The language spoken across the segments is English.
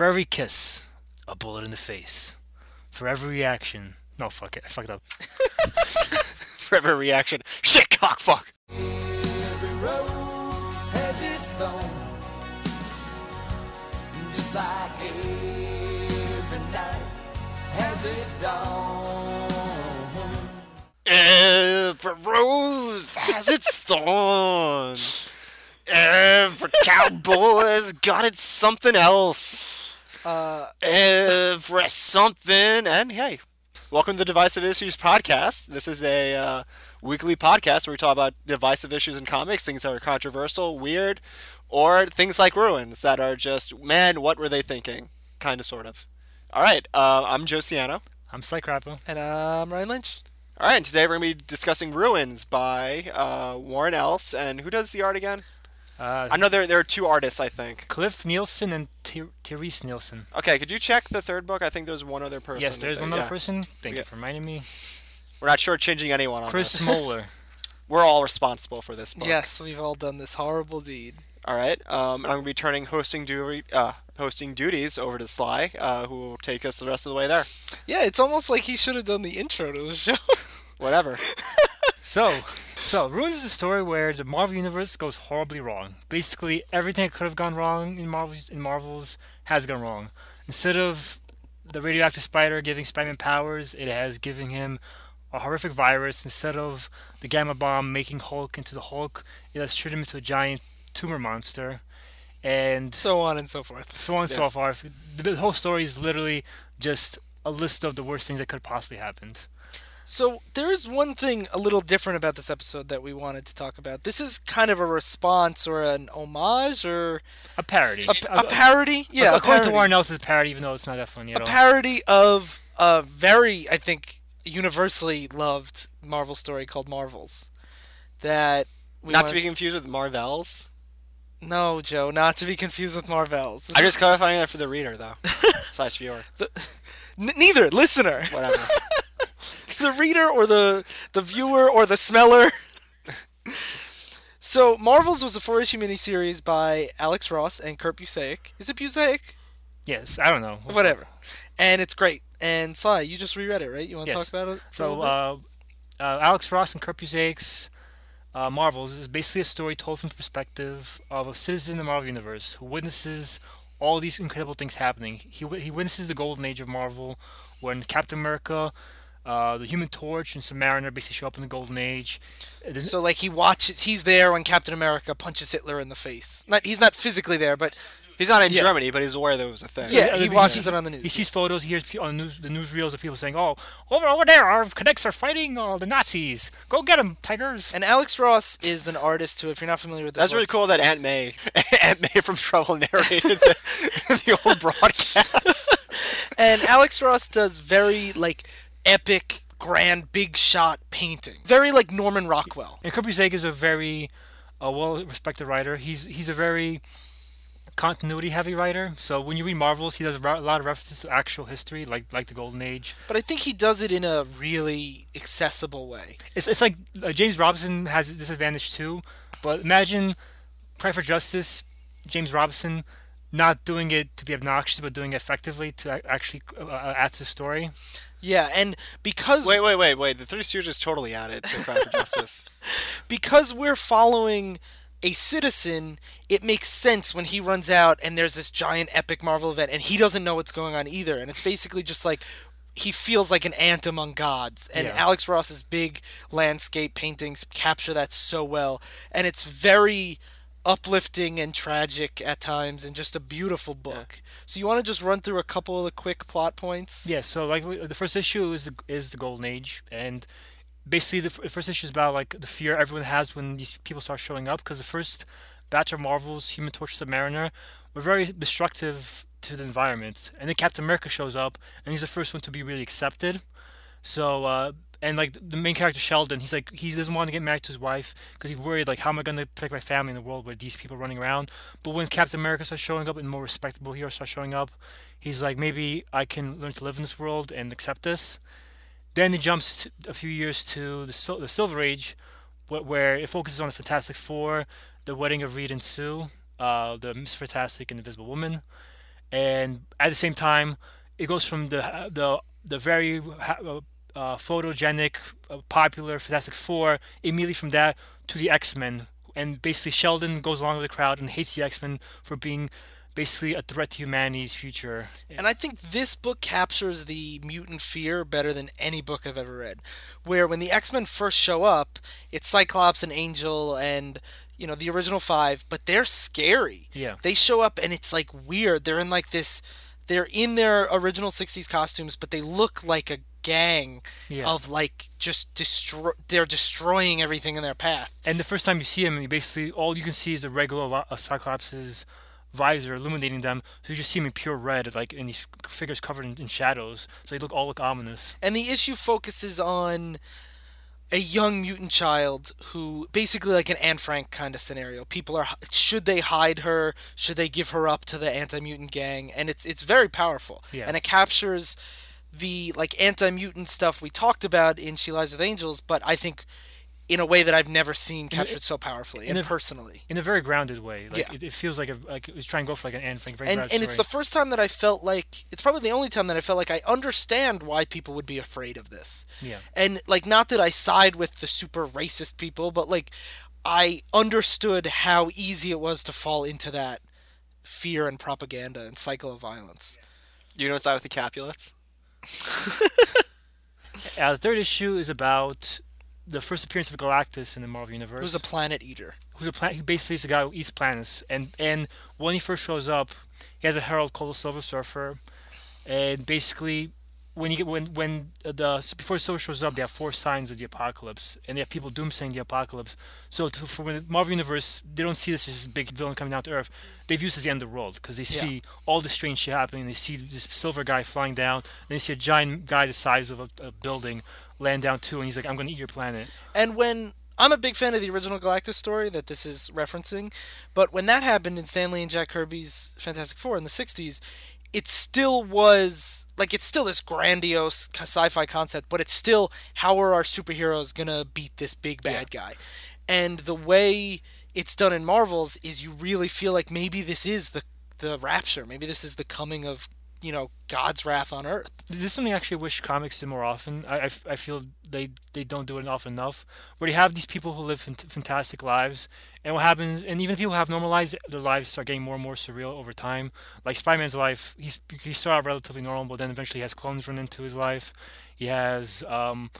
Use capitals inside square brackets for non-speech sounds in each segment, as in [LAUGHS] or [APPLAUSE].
For every kiss, a bullet in the face. For every reaction, no, fuck it, I fucked up. [LAUGHS] For every reaction, shit, cock, fuck. Every rose has its thorn, every cowboy's got its something else. Uh, Every something. And hey, welcome to the Divisive Issues podcast. This is a uh, weekly podcast where we talk about divisive issues in comics, things that are controversial, weird, or things like ruins that are just, man, what were they thinking? Kind of, sort of. All right, uh, I'm Joe Ciano. I'm Sly Crappo. and I'm Ryan Lynch. All right, and today we're going to be discussing Ruins by uh, Warren Ellis. And who does the art again? Uh, I know there, there are two artists, I think. Cliff Nielsen and Ther- Terese Nielsen. Okay, could you check the third book? I think there's one other person. Yes, there's that- one other yeah. person. Thank Yeah. you for reminding me. We're not sure changing anyone on Chris this. Moeller. [LAUGHS] We're all responsible for this book. Yes, we've all done this horrible deed. All right. Um, and I'm going to be turning hosting duty, uh, hosting duties over to Sly, uh, who will take us the rest of the way there. Yeah, it's almost like he should have done the intro to the show. [LAUGHS] Whatever. [LAUGHS] So, so Ruins is a story where the Marvel universe goes horribly wrong. Basically, everything that could have gone wrong in Marvel's in Marvels has gone wrong. Instead of the radioactive spider giving Spider-Man powers, it has given him a horrific virus. Instead of the gamma bomb making Hulk into the Hulk, it has turned him into a giant tumor monster. And so on and so forth. so on and so Yes. forth. The the whole story is literally just a list of the worst things that could have possibly happened. So there is one thing a little different about this episode that we wanted to talk about. This is kind of a response or an homage or A parody. a, a parody. Yeah, a according parody. to Warren Ellis's parody, even though it's not that funny at a all. parody of a very, I think, universally loved Marvel story called Marvels. That we not want- to be confused with Marvels. no, Joe, not to be confused with Marvels. This I'm is- just clarifying that for the reader, though. [LAUGHS] slash viewer. N- neither listener, Whatever. [LAUGHS] the reader or the the viewer or the smeller. so Marvels was a four-issue miniseries by Alex Ross and Kurt Busiek. Is it Busiek? yes, I don't know. Whatever. And it's great. And Sly, you just reread it, right? You want to Yes. talk about it? So, uh, uh, Alex Ross and Kurt Busiek's uh, Marvels is basically a story told from the perspective of a citizen in the Marvel Universe who witnesses all these incredible things happening. He, he witnesses the golden age of Marvel when Captain America, uh, the Human Torch, and Submariner basically show up in the golden age. So like he watches, he's there when Captain America punches Hitler in the face. Not he's not physically there, but He's not in Yeah. Germany, but he's aware there was a thing. yeah, he he watches sees- it on the news. He sees photos. He hears pe- on news, the newsreels of people saying, "Oh, over over there, our cadets are fighting uh, the Nazis. Go get them, tigers!" and Alex Ross is an artist who, if you're not familiar with this, That's really cool that Aunt May, [LAUGHS] Aunt May from Trouble narrated [LAUGHS] the, the old broadcast. [LAUGHS] And Alex Ross does very like epic, grand, big shot painting. Very like Norman Rockwell. And Kurt Busiek is a very uh, well-respected writer. He's he's a very continuity-heavy writer. So when you read Marvels, he does a lot of references to actual history, like like the Golden Age. But I think he does it in a really accessible way. It's it's like uh, James Robinson has this advantage too. But imagine Cry for Justice, James Robinson, not doing it to be obnoxious, but doing it effectively to actually uh, uh, add to the story. Yeah, and because wait, wait, wait, wait. The Three Stooges is totally added to Cry for Justice. [LAUGHS] because we're following a citizen, it makes sense when he runs out and there's this giant epic Marvel event and he doesn't know what's going on either. And it's basically just like he feels like an ant among gods. And Yeah. Alex Ross's big landscape paintings capture that so well. And it's very uplifting and tragic at times and just a beautiful book. So you want to just run through a couple of the quick plot points? Yeah, so like the first issue is the is the Golden Age, and basically the, f- the first issue is about like the fear everyone has when these people start showing up. Because the first batch of Marvels, Human Torch, Submariner, were very destructive to the environment, and then Captain America shows up, and he's the first one to be really accepted. So uh, and like the main character Sheldon, he's like he doesn't want to get married to his wife because he's worried like how am I gonna protect my family in a world where these people running around. But when Captain America starts showing up and more respectable heroes start showing up, he's like maybe I can learn to live in this world and accept this. Then he jumps to a few years to the, Sil- the Silver Age, wh- where it focuses on the Fantastic Four, the wedding of Reed and Sue, uh, the Mr. Fantastic and Invisible Woman, and at the same time, it goes from the the the very ha- uh, photogenic, uh, popular Fantastic Four immediately from that to the X Men, and basically Sheldon goes along with the crowd and hates the X Men for being basically a threat to humanity's future. And I think this book captures the mutant fear better than any book I've ever read. Where when the X Men first show up, it's Cyclops and Angel and you know the original five, but they're scary. Yeah. They show up and it's like weird. They're in like this. They're in their original '60s costumes, but they look like a gang Yeah. of like just destroy. They're destroying everything in their path. And the first time you see him, you basically all you can see is a regular a Cyclops' visor illuminating them. So you just see him in pure red, like and these figures covered in, in shadows. So they look all look ominous. And the issue focuses on a young mutant child who basically like an Anne Frank kind of scenario. People are should they hide her? Should they give her up to the anti-mutant gang? And it's it's very powerful. Yeah. And it captures the like anti-mutant stuff we talked about in She Lies with Angels, but I think in a way that I've never seen captured so powerfully in and a- personally. In a very grounded way. Like Yeah. it, it feels like a, like it was trying to go for like an Anne Frank very and grounded and it's the first time that I felt like it's probably the only time that I felt like I understand why people would be afraid of this. Yeah. And like not that I side with the super racist people, but like I understood how easy it was to fall into that fear and propaganda and cycle of violence. You know what's out with the Capulets? [LAUGHS] Uh, the third issue is about the first appearance of Galactus in the Marvel universe. Who's a planet eater? who's a plan- he basically is a guy who eats planets and and when he first shows up he has a herald called the silver surfer and basically when you get when when the before the silver shows up they have four signs of the apocalypse and they have people doomsaying the apocalypse. So to, for when the marvel universe they don't see this as this big villain coming down to earth. They view this as the end of the world because they see all the strange shit happening. They see this silver guy flying down and they see a giant guy the size of a, a building land down too and he's like i'm gonna eat your planet. And when I'm a big fan of the original Galactus story that this is referencing, but when that happened in Stan Lee and Jack Kirby's Fantastic Four in the 60s, it still was like it's still this grandiose sci-fi concept, but it's still how are our superheroes gonna beat this big bad guy? And the way it's done in Marvels is you really feel like maybe this is the the rapture, maybe this is the coming of you know God's wrath on Earth. This is something I actually wish comics did more often. I I feel they, they don't do it often enough. Where you have these people who live fant- fantastic lives, and what happens, and even people who have normal lives, their lives start getting more and more surreal over time. Like Spider-Man's life, he's he started out relatively normal, but then eventually he has clones run into his life. He has um,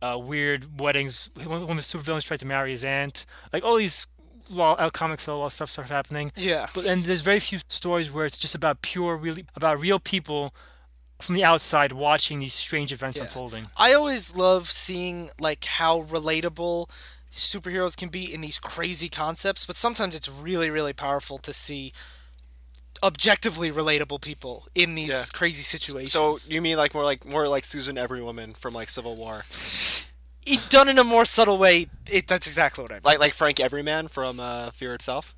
uh, weird weddings. When, when the supervillains try to marry his aunt, like all these law, uh, comics, a lot of stuff starts happening. Yeah. But and there's very few stories where it's just about pure, really about real people from the outside watching these strange events Yeah. unfolding. I always love seeing like how relatable superheroes can be in these crazy concepts, but sometimes it's really really powerful to see objectively relatable people in these Yeah. crazy situations. So you mean like more like more like Susan Everywoman from like Civil War, [LAUGHS] it, done in a more subtle way, it, that's exactly what I mean. like like Frank Everyman from uh, Fear Itself.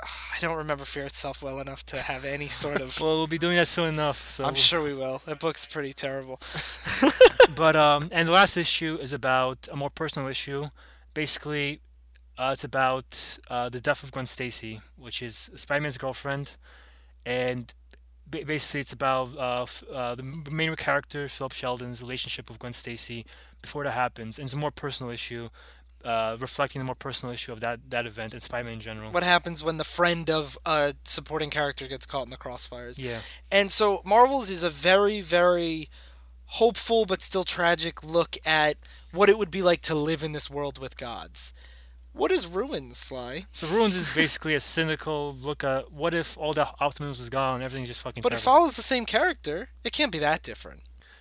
I don't remember Fear Itself well enough to have any sort of. [LAUGHS] Well, we'll be doing that soon enough. So I'm sure we will. That book's pretty terrible. [LAUGHS] But [LAUGHS] um, and the last issue is about a more personal issue. Basically, uh, it's about uh, the death of Gwen Stacy, which is Spider-Man's girlfriend, and ba- basically it's about uh, f- uh, the main character Philip Sheldon's relationship with Gwen Stacy before that happens, and it's a more personal issue, uh, reflecting the more personal issue of that that event and Spider-Man in general. What happens when the friend of a supporting character gets caught in the crossfires? Yeah. And so Marvels is a very, very hopeful but still tragic look at what it would be like to live in this world with gods. What is Ruins, Sly? So Ruins is basically a cynical look at what if all the optimism was gone, everything's just fucking But it follows the same character. It can't be that different.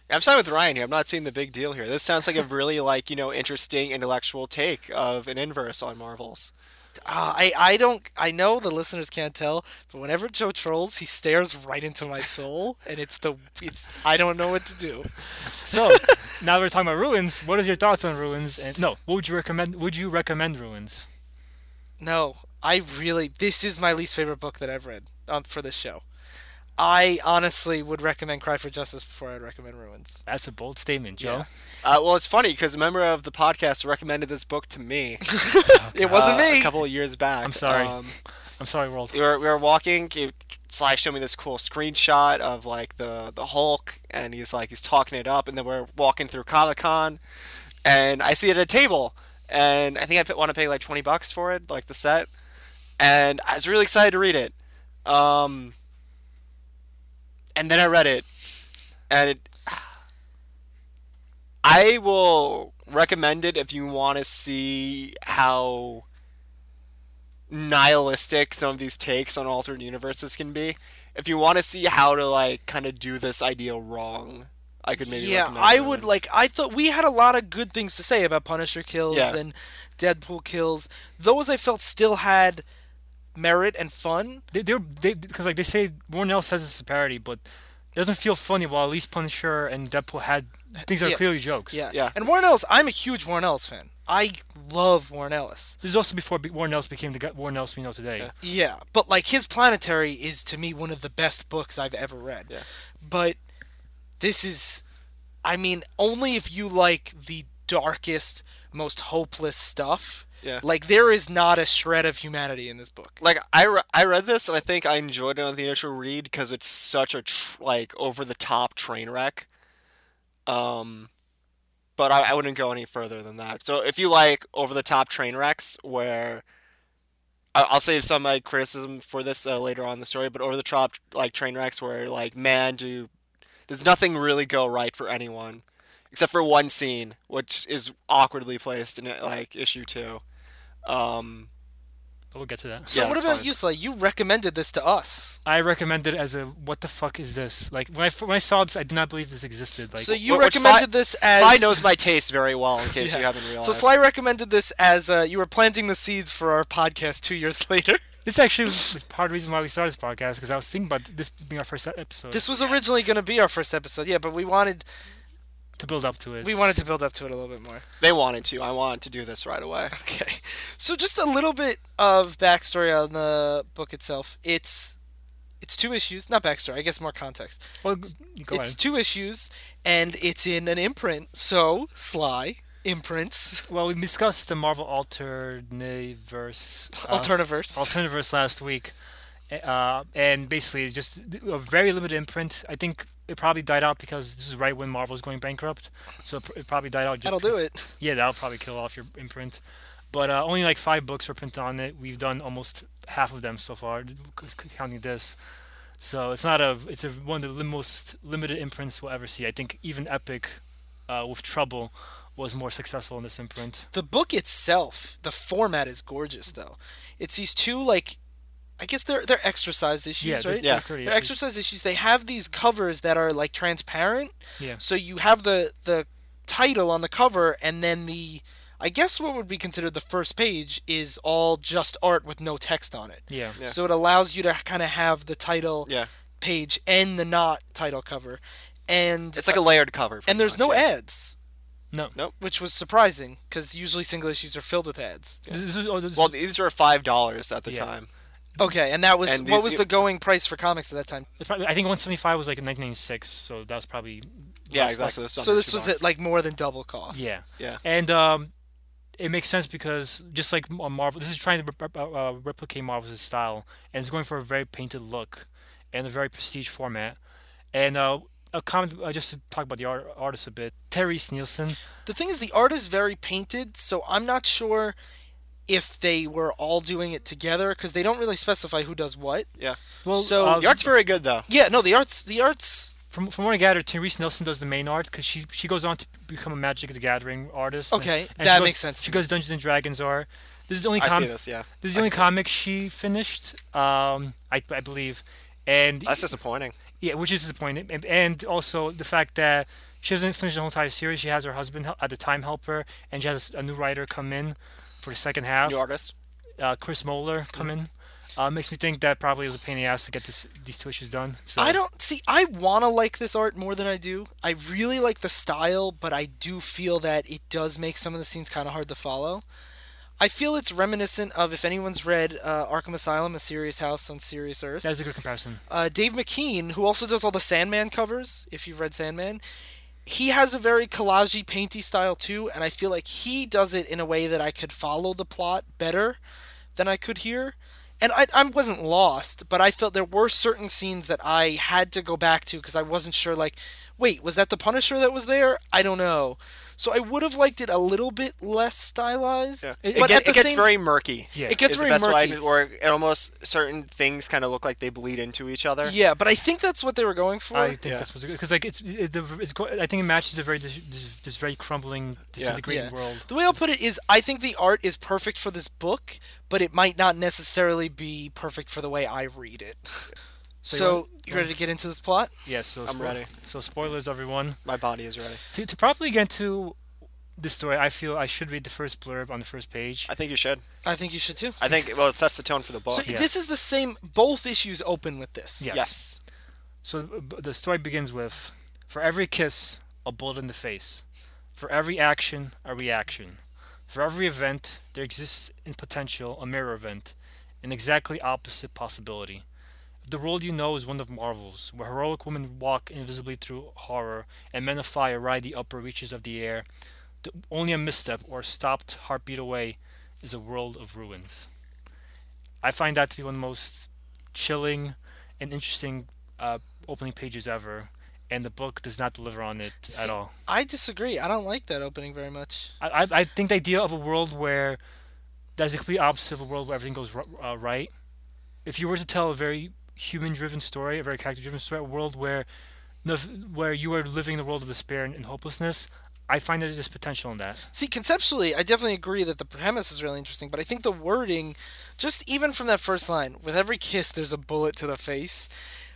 I'm siding with Ryan here. I'm not seeing the big deal here. This sounds like a really like you know interesting intellectual take of an inverse on Marvels. Uh, I I don't I know the listeners can't tell, but whenever Joe trolls, he stares right into my soul, and it's the it's I don't know what to do. So now we're talking about ruins. What is your thoughts on ruins? And no, what would you recommend? Would you recommend ruins? No, I really this is my least favorite book that I've read um, for this show. I honestly would recommend Cry for Justice before I'd recommend Ruins. That's a bold statement, Joe. Uh, well, it's funny because a member of the podcast recommended this book to me [LAUGHS] It wasn't uh, me. a couple of years back. I'm sorry. Um, I'm sorry, world. we were we were walking. It Sly showed me this cool screenshot of like the the Hulk, and he's like he's talking it up, and then we're walking through Comic Con, and I see it at a table, and I think I want to pay like twenty bucks for it, like the set, and I was really excited to read it, um, and then I read it, and it, I will recommend it if you want to see how nihilistic some of these takes on alternate universes can be. If you want to see how to like kind of do this idea wrong, I could maybe yeah, I would like. I thought we had a lot of good things to say about Punisher kills Yeah. and Deadpool kills. Those I felt still had merit and fun. They, they're they because like they say Warren Ellis says it's a parody, but it doesn't feel funny. While at least Punisher and Deadpool had things that Yeah. are clearly jokes. Yeah. Yeah. And Warren Ellis, I'm a huge Warren Ellis fan. I love Warren Ellis. This is also before Be- Warren Ellis became the guy- Warren Ellis we know today. Yeah. Yeah, but like his Planetary is to me one of the best books I've ever read. Yeah. But this is I mean, only if you like the darkest, most hopeless stuff. Yeah. Like there is not a shred of humanity in this book. like I, re- I read this and I think I enjoyed it on the initial read because it's such a tr- like over the top train wreck. Um, but I, I wouldn't go any further than that. So if you like over the top train wrecks, where I- I'll save some of my criticism for this uh, later on in the story, but over the top like train wrecks where like man, do does nothing really go right for anyone except for one scene, which is awkwardly placed in like issue two. Um, But we'll get to that. So Yeah, what about fine. you, Sly? You recommended this to us. I recommended it as a what the fuck is this? Like when I f- when I saw this, I did not believe this existed. Like so you which recommended Sly- this as Sly knows my taste very well, in case [LAUGHS] Yeah. you haven't realized. So Sly recommended this as uh, you were planting the seeds for our podcast two years [LAUGHS] later. this actually was, was part of the reason why we started this podcast because I was thinking about this being our first episode This was originally going to be our first episode, yeah, but we wanted to build up to it. we wanted to build up to it a little bit more. They wanted to. I wanted to do this right away. [LAUGHS] Okay. So just a little bit of backstory on the book itself. It's it's two issues, not backstory, I guess more context. Well, g- go it's ahead. two issues and it's in an imprint. So, Sly imprints Well, we discussed the Marvel Alterniverse. uh, Alterniverse. Alterniverse last week, uh, and basically it's just a very limited imprint. I think it probably died out because this is right when Marvel was going bankrupt, so it probably died out. Just That'll do it. [LAUGHS] Yeah, that'll probably kill off your imprint. But uh, only like five books were printed on it. We've done almost half of them so far, counting this. So it's not a. It's a, one of the most limited imprints we'll ever see. I think even Epic, uh, with Trouble, was more successful in this imprint. The book itself, the format is gorgeous though. It's these two like I guess they're they're exercise issues, Yeah, right? they're- Yeah. they're They're issues. exercise issues. They have these covers that are like transparent. Yeah. So you have the the title on the cover, and then the I guess what would be considered the first page is all just art with no text on it. Yeah. Yeah. So it allows you to kind of have the title Yeah. page and the not title cover, and It's like a layered cover. and there's much, no yeah. ads, No. Nope. which was surprising because usually single issues are filled with ads. This, this is, oh, this is- Well, these were five dollars at the Yeah. time. Okay, and that was And what these- was the going price for comics at that time? probably, I think 175 was like in 1996, so that was probably. Yeah, less- exactly. less- So this was at like more than double cost. Yeah. Yeah. And um, it makes sense because just like Marvel, this is trying to rep- uh, replicate Marvel's style, and it's going for a very painted look and a very prestige format. And uh, a comment uh, just to talk about the art- artist a bit, Terese Nielsen. The thing is, the art is very painted, so I'm not sure if they were all doing it together because they don't really specify who does what. Yeah. Well, So- uh, The art's very good though. Yeah, no, the art's the art's from from what I gather, Terese Nielsen does the main art because she she goes on to become a Magic the Gathering artist. Okay, and she that goes- makes sense She me. goes Dungeons and Dragons art. This is the only comic. this. Yeah. This is the only Excellent. comic she finished. Um, I, I believe, and That's disappointing. Yeah, which is disappointing, and, and also the fact that she hasn't finished the whole entire series. She has her husband at the time help her, and she has a new writer come in for the second half. New artist. Uh, Chris Moeller come in. Uh, makes me think that probably was a pain in the ass to get this these two issues done. So I don't see. I want to like this art more than I do. I really like the style, but I do feel that it does make some of the scenes kind of hard to follow. I feel it's reminiscent of if anyone's read uh, Arkham Asylum: A Serious House on Serious Earth. That is a good comparison. Uh, Dave McKean, who also does all the Sandman covers, if you've read Sandman, he has a very collagey, painty style too, and I feel like he does it in a way that I could follow the plot better than I could here. and I, I wasn't lost, but I felt there were certain scenes that I had to go back to because I wasn't sure. Like, wait, was that the Punisher that was there? I don't know. So I would have liked it a little bit less stylized. Yeah. It- It, but get- at the it gets same, very murky. Yeah. it gets is the very best way, murky. or it almost certain things kind of look like they bleed into each other. Yeah, but I think that's what they were going for. I think Yeah. that's what's good because like it's, it, the, it's go- I think it matches the very dis, dis, this very crumbling, disintegrating Yeah. world. The way I'll put it is, I think the art is perfect for this book, but it might not necessarily be perfect for the way I read it. [LAUGHS] So you So, you ready to get into this plot? Yes, so I'm spo- ready. So spoilers, everyone. My body is ready. To, to properly get into the story, I feel I should read the first blurb on the first page. I think you should. I think you should too. I think well, it sets the tone for the book. So yeah. this is the same. Both issues open with this. Yes. yes. So b- b- the story begins with For every kiss, a bullet in the face. For every action, a reaction. For every event, there exists in potential a mirror event, an exactly opposite possibility. The world you know is one of marvels, where heroic women walk invisibly through horror and men of fire ride the upper reaches of the air, the, only a misstep or stopped heartbeat away is a world of ruins. I find that to be one of the most chilling and interesting uh, opening pages ever, and the book does not deliver on it See- at all. I disagree. I don't like that opening very much. I, I, I think the idea of a world where that's the complete opposite of a world where everything goes ri- uh, right. If you were to tell a very human-driven story, a very character-driven story, a world where where you are living in the world of despair and, and hopelessness, I find that there's potential in that. See, conceptually, I definitely agree that the premise is really interesting, but I think the wording, just even from that first line, with every kiss there's a bullet to the face,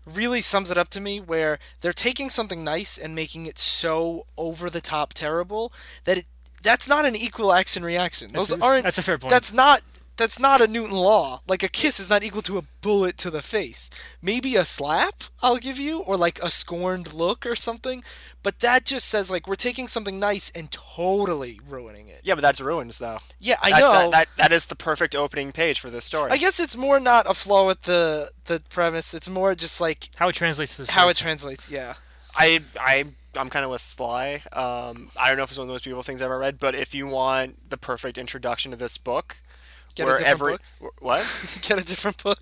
really sums it up to me where they're taking something nice and making it so over the top terrible that it that's not an equal action reaction. Those That's aren't that's a fair point. That's not that's not a Newton law. Like a kiss is not equal to a bullet to the face. Maybe a slap, I'll give you, or like a scorned look or something. But that just says like we're taking something nice and totally ruining it. Yeah, but that's ruins though. Yeah, I That's- know. That, that that is the perfect opening page for this story. I guess it's more not a flaw with the the premise. It's more just like How it translates to the how it translates. Yeah. I I I'm kind of with Sly. Um, I don't know if it's one of the most beautiful things I've ever read, but if you want the perfect introduction to this book, Get a where different every book? what? [LAUGHS] [LAUGHS] Get a different book.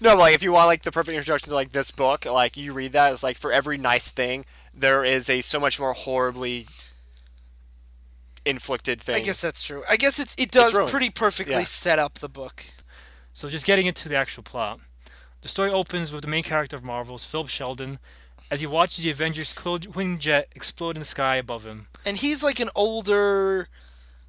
No, like if you want like the perfect introduction to like this book, like you read that, it's like for every nice thing, there is a so much more horribly inflicted thing. I guess that's true. I guess it's it does ruins. pretty perfectly Yeah. set up the book. So just getting into the actual plot. The story opens with the main character of Marvel's, Philip Sheldon, as he watches the Avengers Quinjet explode in the sky above him. And he's like an older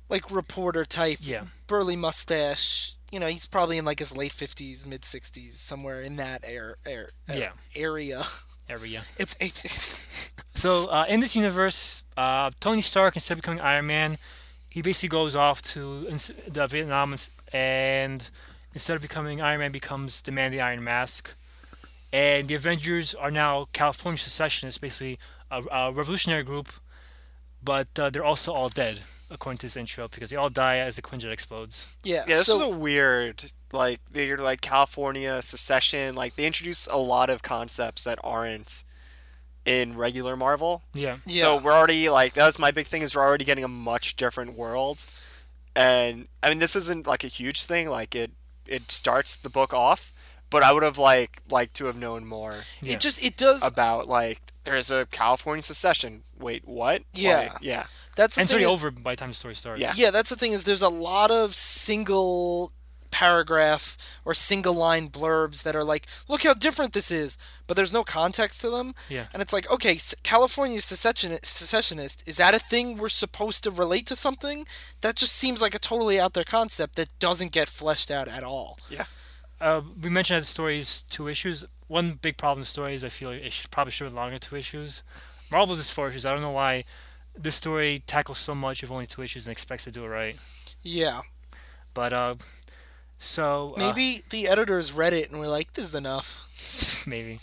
like reporter type. Yeah. Burly mustache. You know, he's probably in like his late 50s, mid 60s, somewhere in that air, air, Yeah. area. Area. [LAUGHS] If, if, So uh, in this universe, uh, Tony Stark, instead of becoming Iron Man, he basically goes off to the Vietnam and instead of becoming Iron Man, becomes the Man in the Iron Mask. And the Avengers are now California secessionists, basically a, a revolutionary group, but uh, they're also all dead, according to this intro, because they all die as the Quinjet explodes. yeah. yeah, this so, is a weird like they're like California secession. Like they introduce a lot of concepts that aren't in regular Marvel. Yeah. yeah. So we're already like that was my big thing is we're already getting a much different world, and I mean this isn't like a huge thing. Like it it starts the book off, but I would have like liked to have known more Yeah. it just it does about like there's a California secession. Wait, what? Yeah. Like, yeah. That's the and it's already is- over by the time the story starts. Yeah. Yeah, that's the thing is there's a lot of single paragraph or single line blurbs that are like, look how different this is, but there's no context to them. Yeah. And it's like, okay, California secession- secessionist, is that a thing we're supposed to relate to something? That just seems like a totally out there concept that doesn't get fleshed out at all. Yeah. Uh, we mentioned that the story is two issues. One big problem with the story is I feel it should, probably should have longer two issues. Marvel's is four issues. I don't know why this story tackles so much of only two issues and expects to do it right. Yeah. But uh, so uh, Maybe the editors read it and were like, this is enough. [LAUGHS] maybe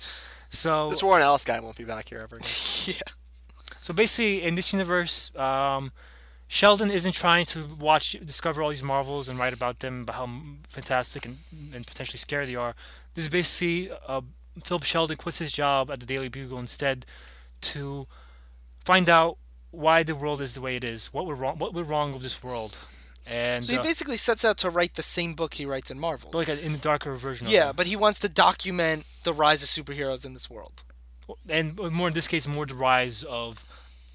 so This Warren Ellis guy won't be back here ever again. [LAUGHS] yeah. so basically in this universe, um, Sheldon isn't trying to watch discover all these marvels and write about them about how fantastic and, and potentially scary they are. This is basically uh, Philip Sheldon quits his job at the Daily Bugle instead to find out why the world is the way it is. What we're wrong? What we're wrong with this world? and So he uh, basically sets out to write the same book he writes in Marvel. like a, in the darker version. yeah, but he wants to document the rise of superheroes in this world. and more in this case, more the rise of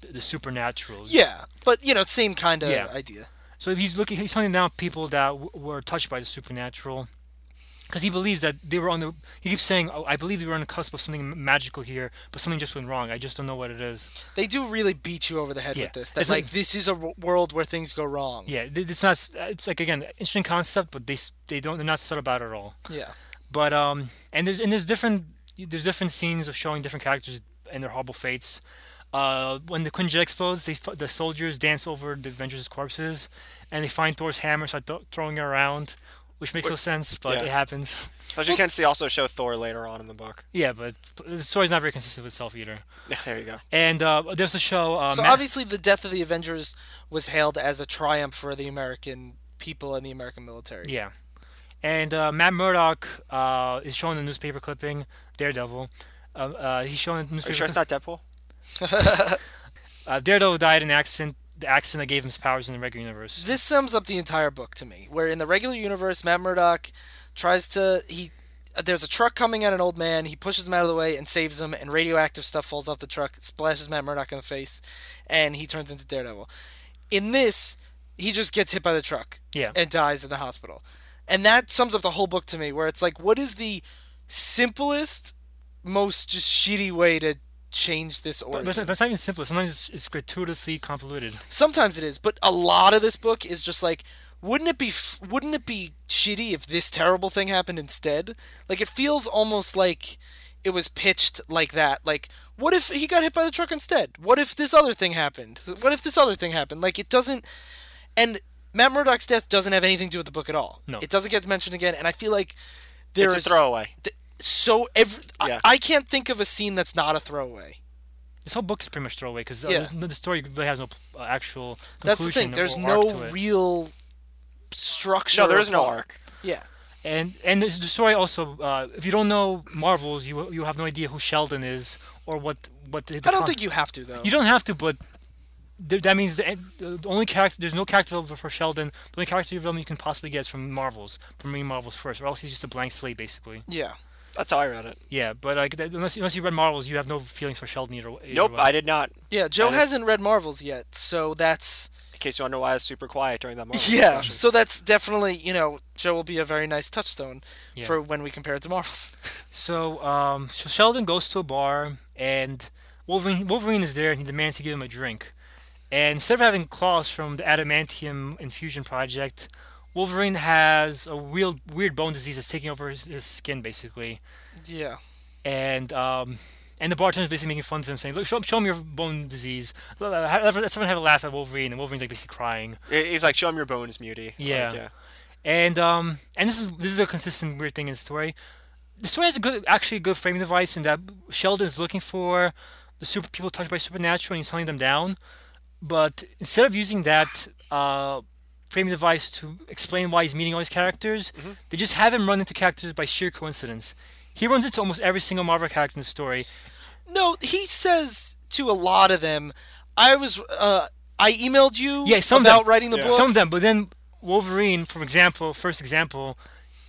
the, supernaturals. Yeah, but you know, same kind of Yeah. idea. So he's looking, he's hunting down people that w- were touched by the supernatural, because he believes that they were on the. He keeps saying, "Oh, I believe they were on the cusp of something magical here, but something just went wrong. I just don't know what it is." They do really beat you over the head Yeah. with this. That It's like like- this is a world where things go wrong. Yeah, it's not. It's like again, interesting concept, but they they don't. They're not subtle about it at all. Yeah. But um, and there's and there's different there's different scenes of showing different characters and their horrible fates. Uh, when the Quinjet explodes, they the soldiers dance over the Avengers' corpses, and they find Thor's hammer, start th- throwing it around, which makes no sense, but yeah. it happens. [LAUGHS] As you can see, also show Thor later on in the book. Yeah, but the story's not very consistent with itself either. Yeah, [LAUGHS] there you go. And uh, there's a show. Uh, So Ma- obviously, the death of the Avengers was hailed as a triumph for the American people and the American military. Yeah. And uh, Matt Murdock uh, is showing the newspaper clipping, Daredevil. Uh, uh, he's showing the Are newspaper you sure it's not Deadpool? [LAUGHS] Uh, Daredevil died in an accident. The accident that gave him his powers in the regular universe. This sums up the entire book to me. Where in the regular universe, Matt Murdock tries to he. There's a truck coming at an old man. He pushes him out of the way and saves him, and radioactive stuff falls off the truck, splashes Matt Murdock in the face, and he turns into Daredevil. In this, he just gets hit by the truck Yeah. and dies in the hospital. And that sums up the whole book to me, where it's like, what is the simplest, most just shitty way to change this But, origin? but it's, but it's not even simple. Sometimes it's, it's gratuitously convoluted. Sometimes it is, but a lot of this book is just like, wouldn't it be wouldn't it be shitty if this terrible thing happened instead? Like it feels almost like it was pitched like that. Like, what if he got hit by the truck instead? What if this other thing happened? What if this other thing happened? Like it doesn't. And Matt Murdock's death doesn't have anything to do with the book at all. No. it doesn't get mentioned again. And I feel like there it's a is throwaway. So every. Yeah. I, I can't think of a scene that's not a throwaway. This whole book is pretty much throwaway because uh, Yeah. the story really has no uh, actual conclusion That's the thing. There's no arc to it. real structure. No, there or is no plot. arc. Yeah. And and the the story also, uh, if you don't know Marvels, you you have no idea who Sheldon is or what what. The, the I don't con- think you have to though. you don't have to, but th- that means the, the only character there's no character development for Sheldon. The only character development you can possibly get is from Marvels, from reading Marvels first, or else he's just a blank slate basically. Yeah. That's how I read it. Yeah, but like that, unless unless you read Marvels, you have no feelings for Sheldon either. either Nope, way. I did not. Yeah. Joe That is- hasn't read Marvels yet, so that's In case you wonder why I was super quiet during that Marvel [LAUGHS] yeah. discussion. So that's definitely you know Joe will be a very nice touchstone Yeah. for when we compare it to Marvels. [LAUGHS] So, um, so Sheldon goes to a bar, and Wolverine, Wolverine is there, and he demands to give him a drink. And instead of having claws from the adamantium infusion project, Wolverine has a real weird bone disease that's taking over his, his skin, basically. yeah. And um, and the bartender's basically making fun of him, saying, "Look, show, show him your bone disease." Let, let someone have a laugh at Wolverine, and Wolverine's like basically crying. He's like, show him your bones, Muty. Yeah. Like, yeah. And um, and this is this is a consistent weird thing in the story. The story has a good, actually a good framing device in that Sheldon is looking for the super people touched by supernatural and he's hunting them down. But instead of using that uh, framing device to explain why he's meeting all these characters, they just have him run into characters by sheer coincidence. He runs into almost every single Marvel character in the story. No, he says to a lot of them, "I was uh, I emailed you Yeah, some of about them. writing the Yeah. book." Some of them, but then Wolverine, for example, first example,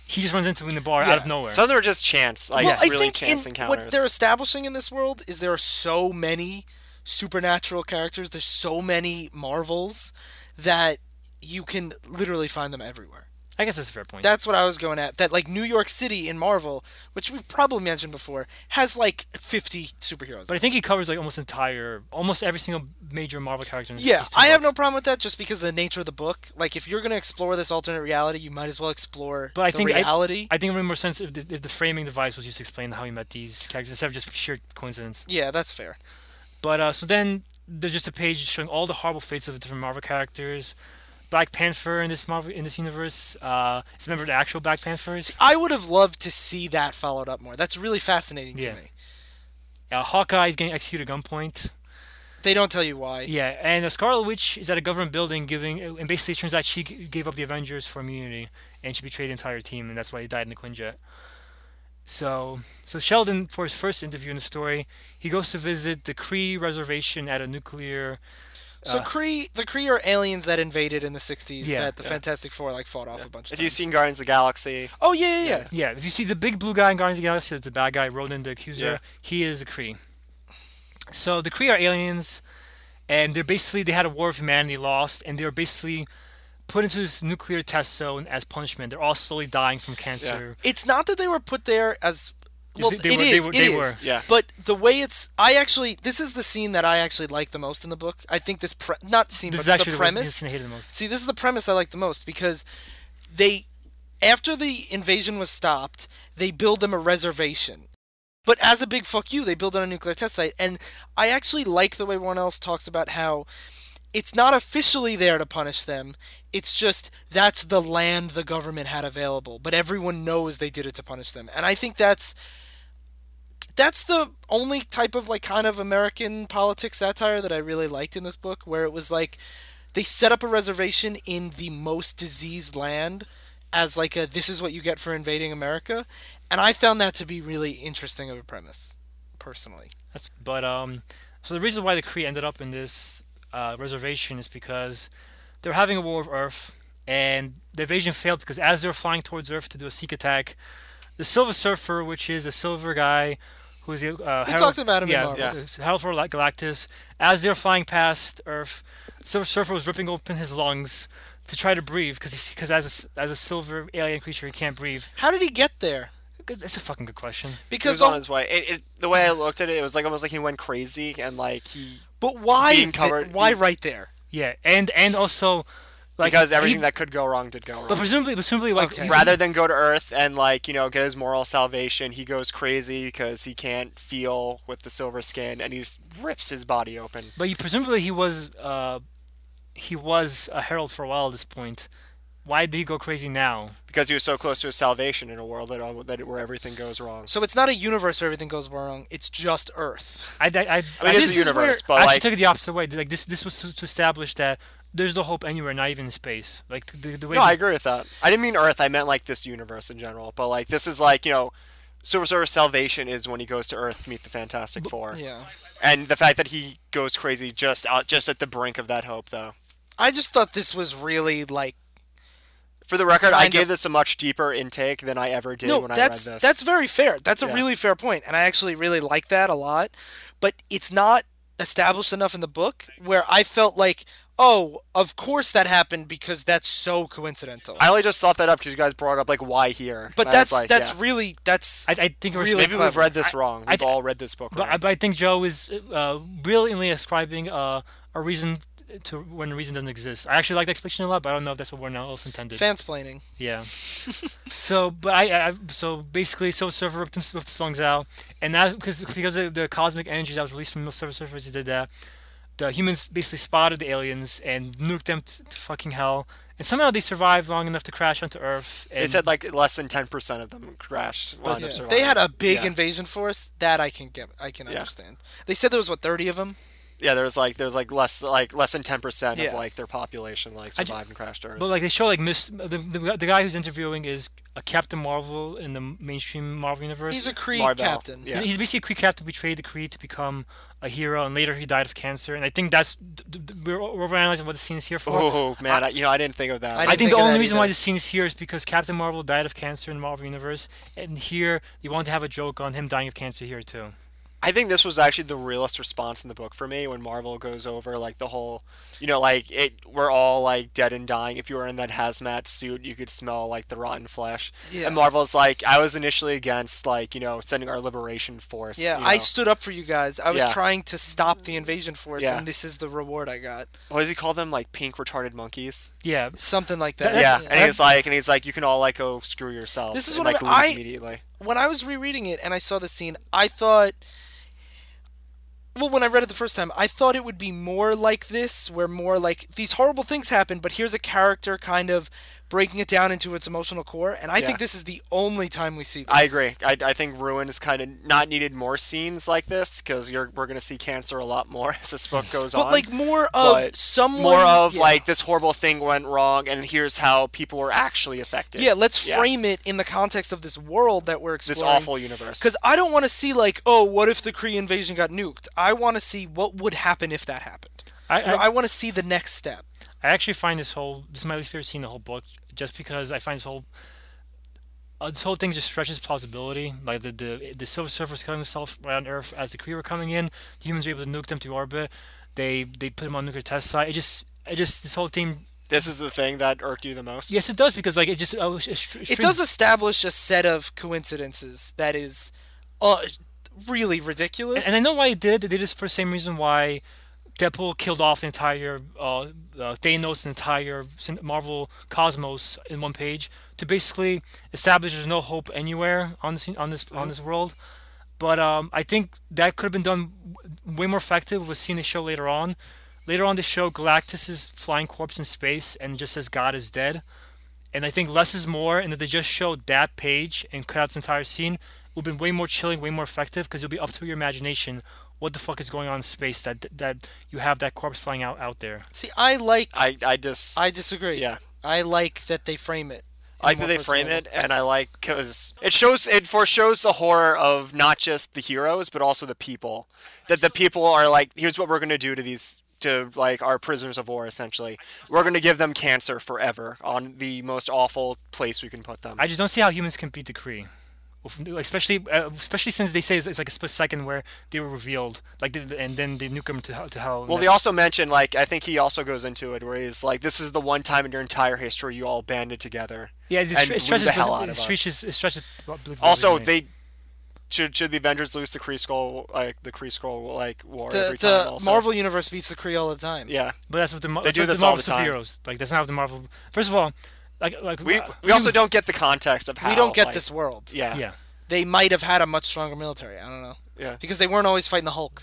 he just runs into him in the bar out of nowhere. Some of them are just chance, like well, I really think chance in, encounters. what they're establishing in this world is there are so many supernatural characters. There's so many Marvels that you can literally find them everywhere. I guess that's a fair point. That's what I was going at. That like New York City in Marvel, which we've probably mentioned before, has like 50 superheroes. But I think he covers like almost entire, almost every single major Marvel character. In yeah, I have no problem with that just because of the nature of the book. Like if you're going to explore this alternate reality, you might as well explore But I the think I- reality. I think it would make more sense if the, if the framing device was used to explain how he met these characters instead of just sheer coincidence. yeah, that's fair. But uh, so then there's just a page showing all the horrible fates of the different Marvel characters. Black Panther in this Marvel in this universe uh, is a member of the actual Black Panthers. I would have loved to see that followed up more. That's really fascinating Yeah. to me. Yeah, Hawkeye is getting executed at gunpoint. They don't tell you why. Yeah, and the Scarlet Witch is at a government building giving, and basically it turns out she gave up the Avengers for immunity, and she betrayed the entire team, and that's why he died in the Quinjet. So, so Sheldon, for his first interview in the story, he goes to visit the Kree reservation at a nuclear So Uh, Kree, the Kree are aliens that invaded in the '60s Yeah, that the yeah. Fantastic Four like fought off a bunch of If times. you've seen Guardians of the Galaxy, oh yeah, yeah, yeah. Yeah, if you see the big blue guy in Guardians of the Galaxy, that's the bad guy, Ronan the Accuser. Yeah. He is a Kree. So the Kree are aliens, and they're basically they had a war of humanity lost, and they were basically put into this nuclear test zone as punishment. They're all slowly dying from cancer. It's not that they were put there as well. They- they it were- is, they were- it they is. were. Yeah. But the way it's, I actually, this is the scene that I actually like the most in the book. I think this pre- not scene, This is but actually the the, premise. this scene I hated the most. See, this is the premise I like the most because they, after the invasion was stopped, they build them a reservation. But as a big fuck you, they build on a nuclear test site. And I actually like the way Warren Ellis talks about how it's not officially there to punish them. It's just that's the land the government had available. But everyone knows they did it to punish them. And I think that's that's the only type of like kind of American politics satire that I really liked in this book, where it was like they set up a reservation in the most diseased land as like a this is what you get for invading America, and I found that to be really interesting of a premise, personally. That's but um, so the reason why the Cree ended up in this uh, reservation is because they're having a war with Earth, and the invasion failed because as they're flying towards Earth to do a seek attack, the Silver Surfer, which is a silver guy, who's the uh, We talked about him yeah. Yeah. Herald for Galactus. As they're flying past Earth, Silver Surfer was ripping open his lungs to try to breathe because because as a, as a silver alien creature he can't breathe. How did he get there? It's a fucking good question. he Because was on his way. It, it, the way I looked at it, it was like almost like he went crazy and like he but why? being covered- why being- right there? Yeah, and and also like because he- everything that could go wrong did go wrong. But presumably, presumably, like Okay. Rather than go to Earth and like you know get his moral salvation, he goes crazy because he can't feel with the silver skin and he rips his body open. but he, presumably he was uh, he was a herald for a while at this point. Why did he go crazy now? Because he was so close to his salvation in a world that, uh, that where everything goes wrong. So it's not a universe where everything goes wrong. It's just Earth. I, I, I, I mean, it's this a is where- universe, I but actually like took it the opposite way. Like this, this was to, to establish that there's no hope anywhere, not even in space. Like the, the way. no, I agree with that. I didn't mean Earth. I meant like this universe in general. But like this is like you know, Silver Surfer's salvation is when he goes to Earth to meet the Fantastic Four, Yeah. and the fact that he goes crazy just out just at the brink of that hope, though. I just thought this was really like For the record, I gave of- this a much deeper intake than I ever did no, when I read that's this. that's very fair. That's a Yeah. really fair point, and I actually really like that a lot. But it's not established enough in the book where I felt like, oh, of course that happened because that's so coincidental. I only just thought that up because you guys brought up like why here. but And that's like, that's yeah. really that's I, I think it was Really maybe we've clever. read this wrong. I We've th- all read this book But, I- but I think Joe is uh, brilliantly ascribing uh, a reason to when a reason doesn't exist. I actually like the explanation a lot, but I don't know if that's what Warren Ellis intended. fansplaining. Yeah. [LAUGHS] so, but I, I, so basically, Silver Surfer ripped, him, ripped his lungs out, and that because because of the cosmic energy that was released from the Silver Surfers, he did that. The humans basically spotted the aliens and nuked them to, to fucking hell, and somehow they survived long enough to crash onto Earth. And They said like less than ten percent of them crashed. wound Yeah. They had a big Yeah. invasion force that I can get. I can Yeah. understand. They said there was what thirty of them. Yeah, there was like there was like less like less than ten percent Yeah. of like their population like I ju- survived and crashed to Earth. But like they show like Miss the, the the guy who's interviewing is a Captain Marvel in the mainstream Marvel universe. He's a Kree Marvel, captain. yeah. He's- He's basically a Kree captain, betrayed the Kree to become a hero, and later he died of cancer. And I think that's d- d- d- we're we're overanalyzing what the scene is here for. oh man, I, you know I didn't think of that. I I didn't think think the of only that reason either. why this scene is here is because Captain Marvel died of cancer in the Marvel universe, and here they want to have a joke on him dying of cancer here too. I think this was actually the realest response in the book for me when Marvel goes over like the whole, you know, like it we're all like dead and dying. If you were in that hazmat suit, you could smell like the rotten flesh. Yeah. And Marvel's like, I was initially against like you know sending our liberation force. Yeah, you I stood up for you guys. I was Yeah. trying to stop the invasion force, Yeah. and this is the reward I got. what does he call them? Like pink retarded monkeys. Yeah, Something like that. That- yeah, yeah. and he's like, and he's like, you can all like go screw yourself. This is and, what like I- leave I- immediately. When I was rereading it and I saw the scene, I thought. Well, when I read it the first time, I thought it would be more like this, where more like these horrible things happen, but here's a character kind of breaking it down into its emotional core, and I Yeah. think this is the only time we see this. I agree. I, I think Ruin is kind of not needed more scenes like this because you're we're gonna see cancer a lot more [LAUGHS] as this book goes But on. But like more of but someone more of yeah. like this horrible thing went wrong and here's how people were actually affected. Yeah, let's Yeah. frame it in the context of this world that we're exploring. this awful universe. Because I don't want to see like, oh, what if the Kree invasion got nuked? I want to see what would happen if that happened. I, I, I want to see the next step. I actually find this whole this is my least favorite scene in the whole book, just because I find this whole uh, this whole thing just stretches plausibility. Like the the the Silver Surfer's killing himself right on Earth as the Kree were coming in. The humans were able to nuke them to orbit. They they put him on nuclear test site. It just it just this whole thing. This is the thing that irked you the most. Yes, it does because like it just uh, it's, it's, It does establish a set of coincidences that is uh, really ridiculous. And I know why they did it. They did this for the same reason why Deadpool killed off the entire uh, uh, Thanos, the entire Marvel cosmos in one page to basically establish there's no hope anywhere on this on this on this world. But um, I think that could have been done way more effective with seeing the show later on. Later on, the show Galactus is flying corpse in space and just says God is dead. And I think less is more, and if they just showed that page and cut out this entire scene, it would have been way more chilling, way more effective, because it'll be up to your imagination what the fuck is going on in space that that you have that corpse flying out out there. See, I like. I I just I disagree. yeah. I like that they frame it. I like that they frame it, and I like because it shows it foreshows the horror of not just the heroes but also the people. That the people are like, here's what we're gonna do to these to like our prisoners of war. Essentially, we're gonna give them cancer forever on the most awful place we can put them. I just don't see how humans can beat the Kree. Especially, uh, especially since they say it's, it's like a split second where they were revealed, like, the, and then they nuke them to hell. To hell well, they also mentioned like I think he also goes into it where he's like, this is the one time in your entire history you all banded together. yeah, it's, and it stretches, the hell out it of us. stretches, it stretches. Also, believability. they should should the Avengers lose the Kree Skrull like the Kree Skrull like war The, every time. the Also. Marvel universe beats the Kree all the time. Yeah. But that's what the Mar- They that's do what this the all Marvel the time. superheroes like. That's not what the Marvel. First of all, like like We uh, we also you- don't get the context of how we don't get like- this world. Yeah. Yeah, They might have had a much stronger military. I don't know. Yeah. Because they weren't always fighting the Hulk.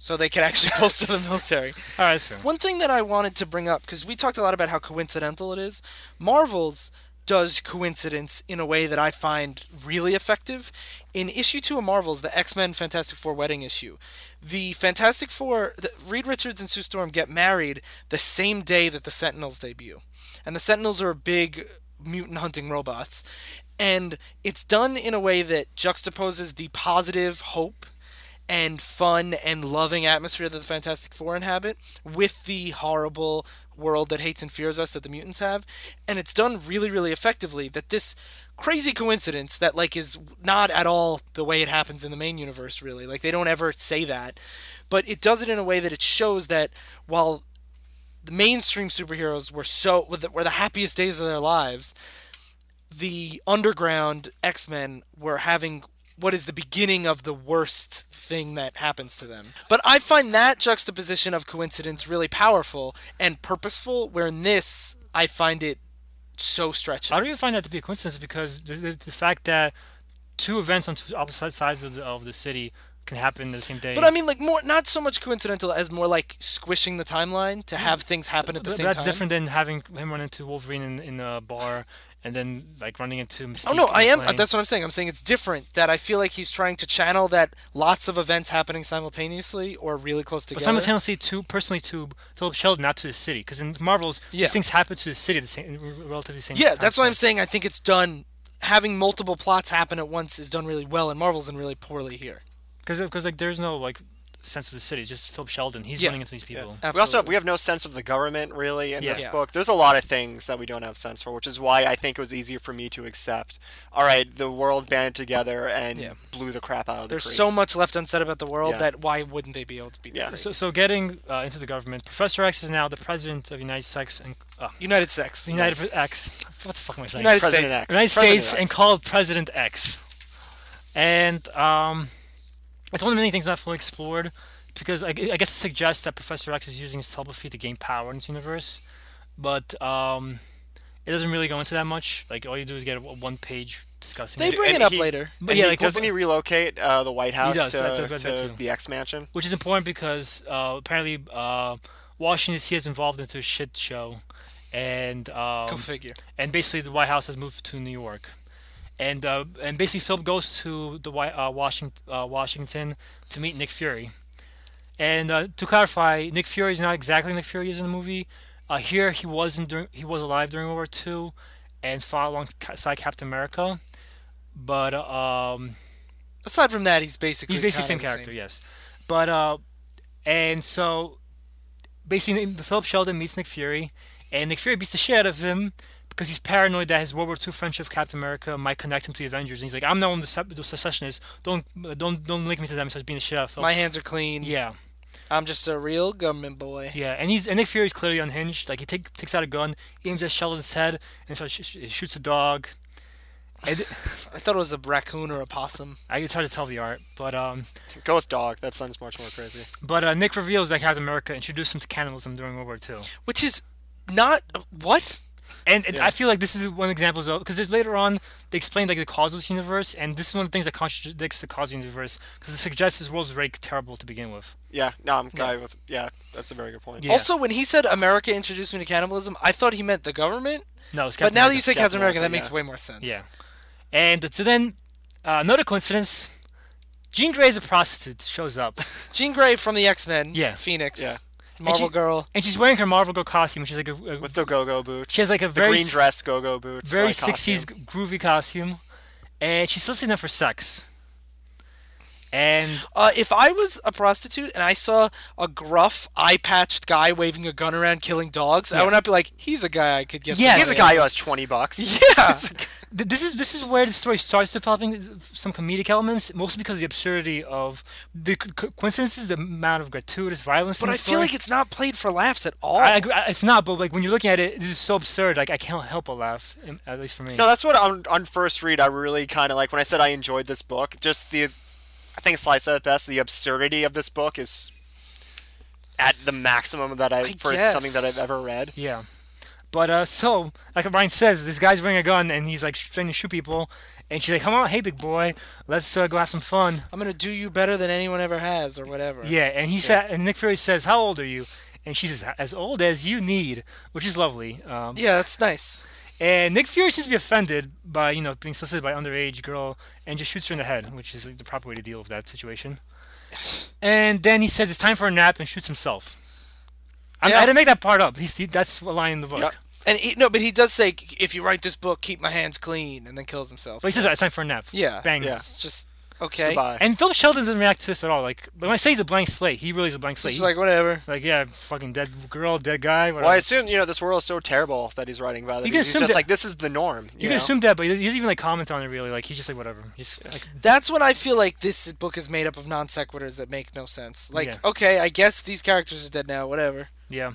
So they could actually [LAUGHS] bolster the military. all right, that's fair. One thing that I wanted to bring up, because we talked a lot about how coincidental it is, Marvels does coincidence in a way that I find really effective. In issue two of Marvels, the X Men Fantastic Four wedding issue, the Fantastic Four, the, Reed Richards and Sue Storm get married the same day that the Sentinels debut. And the Sentinels are big mutant hunting robots. And it's done in a way that juxtaposes the positive hope and fun and loving atmosphere that the Fantastic Four inhabit with the horrible world that hates and fears us that the mutants have. And it's done really, really effectively that this crazy coincidence that like is not at all the way it happens in the main universe really. Like they don't ever say that. But it does it in a way that it shows that while the mainstream superheroes were so were the, happiest days of their lives, the underground X-Men were having what is the beginning of the worst thing that happens to them. But I find that juxtaposition of coincidence really powerful and purposeful where in this I find it so stretching. I don't even find that to be a coincidence because the, the, the fact that two events on two opposite sides of the, of the city can happen the same day. But I mean, like more, not so much coincidental as more like squishing the timeline to have things happen at the But same that's time. That's different than having him run into Wolverine in, in a bar and then like running into oh, Mystique. Oh no, I am. plane. That's what I'm saying. I'm saying it's different. That I feel like he's trying to channel that lots of events happening simultaneously or really close together. But simultaneously, to personally to Philip Sheldon, not to the city, because in Marvels, Yeah. these things happen to the city at the same, relatively same. Yeah, that's why I'm saying I think it's done. Having multiple plots happen at once is done really well in Marvels and really poorly here. Because because like there's no like sense of the city. It's just Philip Sheldon. He's Yeah. running into these people. We also Absolutely. we have no sense of the government really in Yeah. this Yeah. book. There's a lot of things that we don't have sense for, which is why I think it was easier for me to accept. All right, the world banded together and Yeah. blew the crap out of the There's Kree. so much left unsaid about the world Yeah. that why wouldn't they be able to beat Yeah. So, so getting uh, into the government, Professor X is now the president of United Sex and uh, United Sex. United X. What the fuck am I saying? United President States. X. United President States X. and called President X. And um, it's one of the many things not fully explored because I, I guess it suggests that Professor X is using his telepathy to gain power in this universe, but um, it doesn't really go into that much. Like all you do is get a one page discussing They it, bring And it up he- later. But yeah, he- like, doesn't he relocate uh, the White House does, to, that's what I to the X Mansion? which is important because uh, apparently uh, Washington D.C. is involved into a shit show, and um, Go figure. and basically the White House has moved to New York, and uh, and basically Philip goes to the uh, Washington uh, Washington to meet Nick Fury, and uh, to clarify, Nick Fury is not exactly Nick Fury is in the movie. Uh, here he wasn't during, he was alive during World War II, and fought alongside Captain America, but um, Aside from that, he's basically He's basically the same character, yes. But uh, and so basically Philip Sheldon meets Nick Fury, and Nick Fury beats the shit out of him because he's paranoid that his World War II friendship with Captain America might connect him to the Avengers. And he's like, I'm not one of the, se- the secessionists. Don't don't don't link me to them. He starts being the shit out. My hands are clean. yeah, I'm just a real government boy. yeah, and he's and Nick Fury's clearly unhinged. Like he take, takes out a gun, aims at Sheldon's head, and starts sh- sh- shoots a dog. And [LAUGHS] [LAUGHS] I thought it was a raccoon or a possum. I, it's hard to tell the art, but um, Go with dog. That sounds much more crazy. but uh, Nick reveals that Captain America introduced him to cannibalism during World War II. Which is not what? And, and Yeah. I feel like this is one example of because later on they explain like the causal universe, and this is one of the things that contradicts the causal universe because it suggests this world is very terrible to begin with. Yeah, no, I'm guy with. Yeah, that's a very good point. Yeah. Also, when he said America introduced me to cannibalism, I thought he meant the government. No, it's But Captain now that you say Captain Captain America, that America, makes way more sense. yeah, and so then uh, another coincidence, Jean Grey is a prostitute shows up, [LAUGHS] Jean Grey from the X Men. Yeah. Phoenix. Yeah. Marvel she- Girl. and she's wearing her Marvel Girl costume, which is like a, a With the go-go boots. She has, like, a the very green dress go-go boots. very 60s costume. groovy costume, and she's soliciting them for sex. And Uh, if I was a prostitute and I saw a gruff, eye-patched guy waving a gun around killing dogs, I would not be like, "He's a guy I could get." Yeah, He's a guy who has 20 bucks. Yeah. [LAUGHS] this is this is where the story starts developing some comedic elements, mostly because of the absurdity of the co- co- coincidences, the amount of gratuitous violence. But in I feel like it's not played for laughs at all. I agree, I- it's not, but like when you're looking at it, this is so absurd. Like I can't help but laugh, at least for me. No, that's what on, on first read I really kind of like when I said I enjoyed this book. Just the, I think Slice said it best. The absurdity of this book is at the maximum that I, I for guess. something that I've ever read. Yeah. But uh, so like Ryan says, this guy's wearing a gun and he's like trying to shoot people, and she's like, "Come on, hey big boy, let's uh, go have some fun." I'm gonna do you better than anyone ever has, or whatever. Yeah, and he said, and Nick Fury says, "How old are you?" And she says, "As old as you need," which is lovely. Um, Yeah, that's nice. And Nick Fury seems to be offended by you know being solicited by underage girl and just shoots her in the head, which is like, the proper way to deal with that situation. And then he says it's time for a nap and shoots himself. I, Yeah. I didn't make that part up. He's he, that's a line in the book. Yep. And he, no, but he does say, "If you write this book, keep my hands clean," and then kills himself. But he says it's time for a nap. Yeah. Bang. Yeah. It's just okay. Goodbye. And Philip Sheldon doesn't react to this at all. Like when I say he's a blank slate, he really is a blank slate. He's like, whatever. like yeah, fucking dead girl, dead guy. Whatever. well, I assume you know this world is so terrible that he's writing about it. You can He's assume just that- like this is the norm. You, you know? can assume that, but he doesn't even like comment on it really. Like he's just like whatever. He's like That's when I feel like this book is made up of non sequiturs that make no sense. Like, Yeah. okay, I guess these characters are dead now. Whatever. Yeah.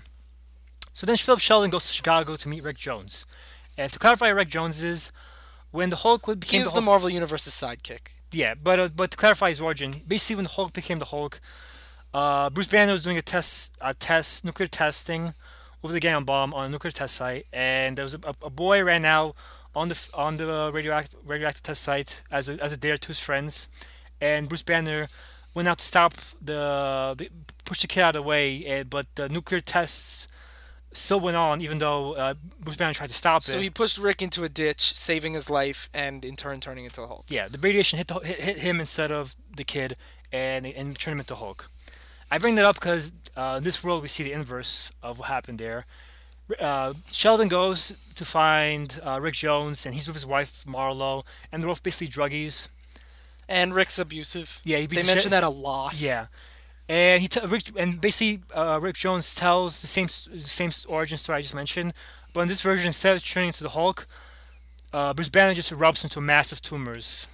So then Philip Sheldon goes to Chicago to meet Rick Jones. And to clarify, Rick Jones is when the Hulk He became is the the Hulk. Marvel Universe's sidekick. Yeah, but uh, but to clarify his origin, basically when the Hulk became the Hulk, uh, Bruce Banner was doing a test, a test, nuclear testing over the gamma bomb on a nuclear test site, and there was a, a, boy ran out on the on the radioactive radioactive test site as a as a dare to his friends, and Bruce Banner went out to stop the, the push the kid out of the way, eh, but the nuclear tests still went on even though uh, Bruce Banner tried to stop So it. So he pushed Rick into a ditch, saving his life, and in turn turning into a Hulk. yeah, the radiation hit, the, hit hit him instead of the kid, and and turned him into Hulk. I bring that up because uh, in this world we see the inverse of what happened there. Uh, Sheldon goes to find uh, Rick Jones, and he's with his wife Marlo, and they're both basically druggies. And Rick's abusive. Yeah, he They the mention that a lot. Yeah, and he t- Rick and basically uh, Rick Jones tells the same s- same origin story I just mentioned, but in this version instead of turning into the Hulk, uh, Bruce Banner just erupts into a massive tumors,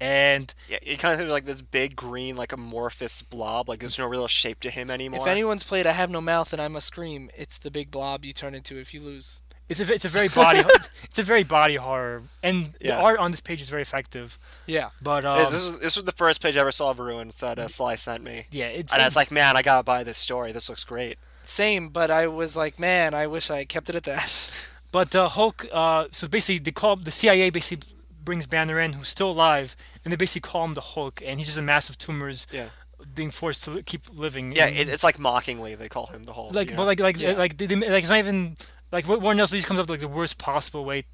and Yeah, he kind of like this big green, like amorphous blob. Like there's no real shape to him anymore. If anyone's played I Have No Mouth and I Must Scream, it's the big blob you turn into if you lose. It's a it's a very body [LAUGHS] it's a very body horror, and Yeah. the art on this page is very effective. Yeah. But This- um, this, was, this was the first page I ever saw of Ruins that uh, Sly sent me. yeah, it's And I was like, man, I gotta buy this story. This looks great. Same, but I was like, man, I wish I had kept it at that. [LAUGHS] But uh, Hulk, uh, so basically, they call the CIA basically brings Banner in, who's still alive, and they basically call him the Hulk, and he's just a massive tumors, Yeah. being forced to keep living. Yeah, And- it's like mockingly they call him the whole. like, you but know? like, like, Yeah. like, they, they, like, it's not even like Wa- Warren Ellis just comes up with like the worst possible way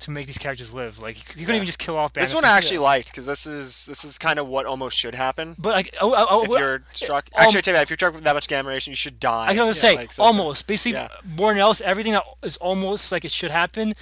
to make these characters live. Like, you couldn't Yeah. even just kill off Banner. this one I actually liked because this is this is kind of what almost should happen. but like, oh, oh, oh, If well, you're struck, um, actually, I tell you, if you're struck with that much gamma radiation, you should die. I was gonna Yeah, say like, so- so- almost. Basically, yeah. Warren Ellis, everything that is almost like it should happen,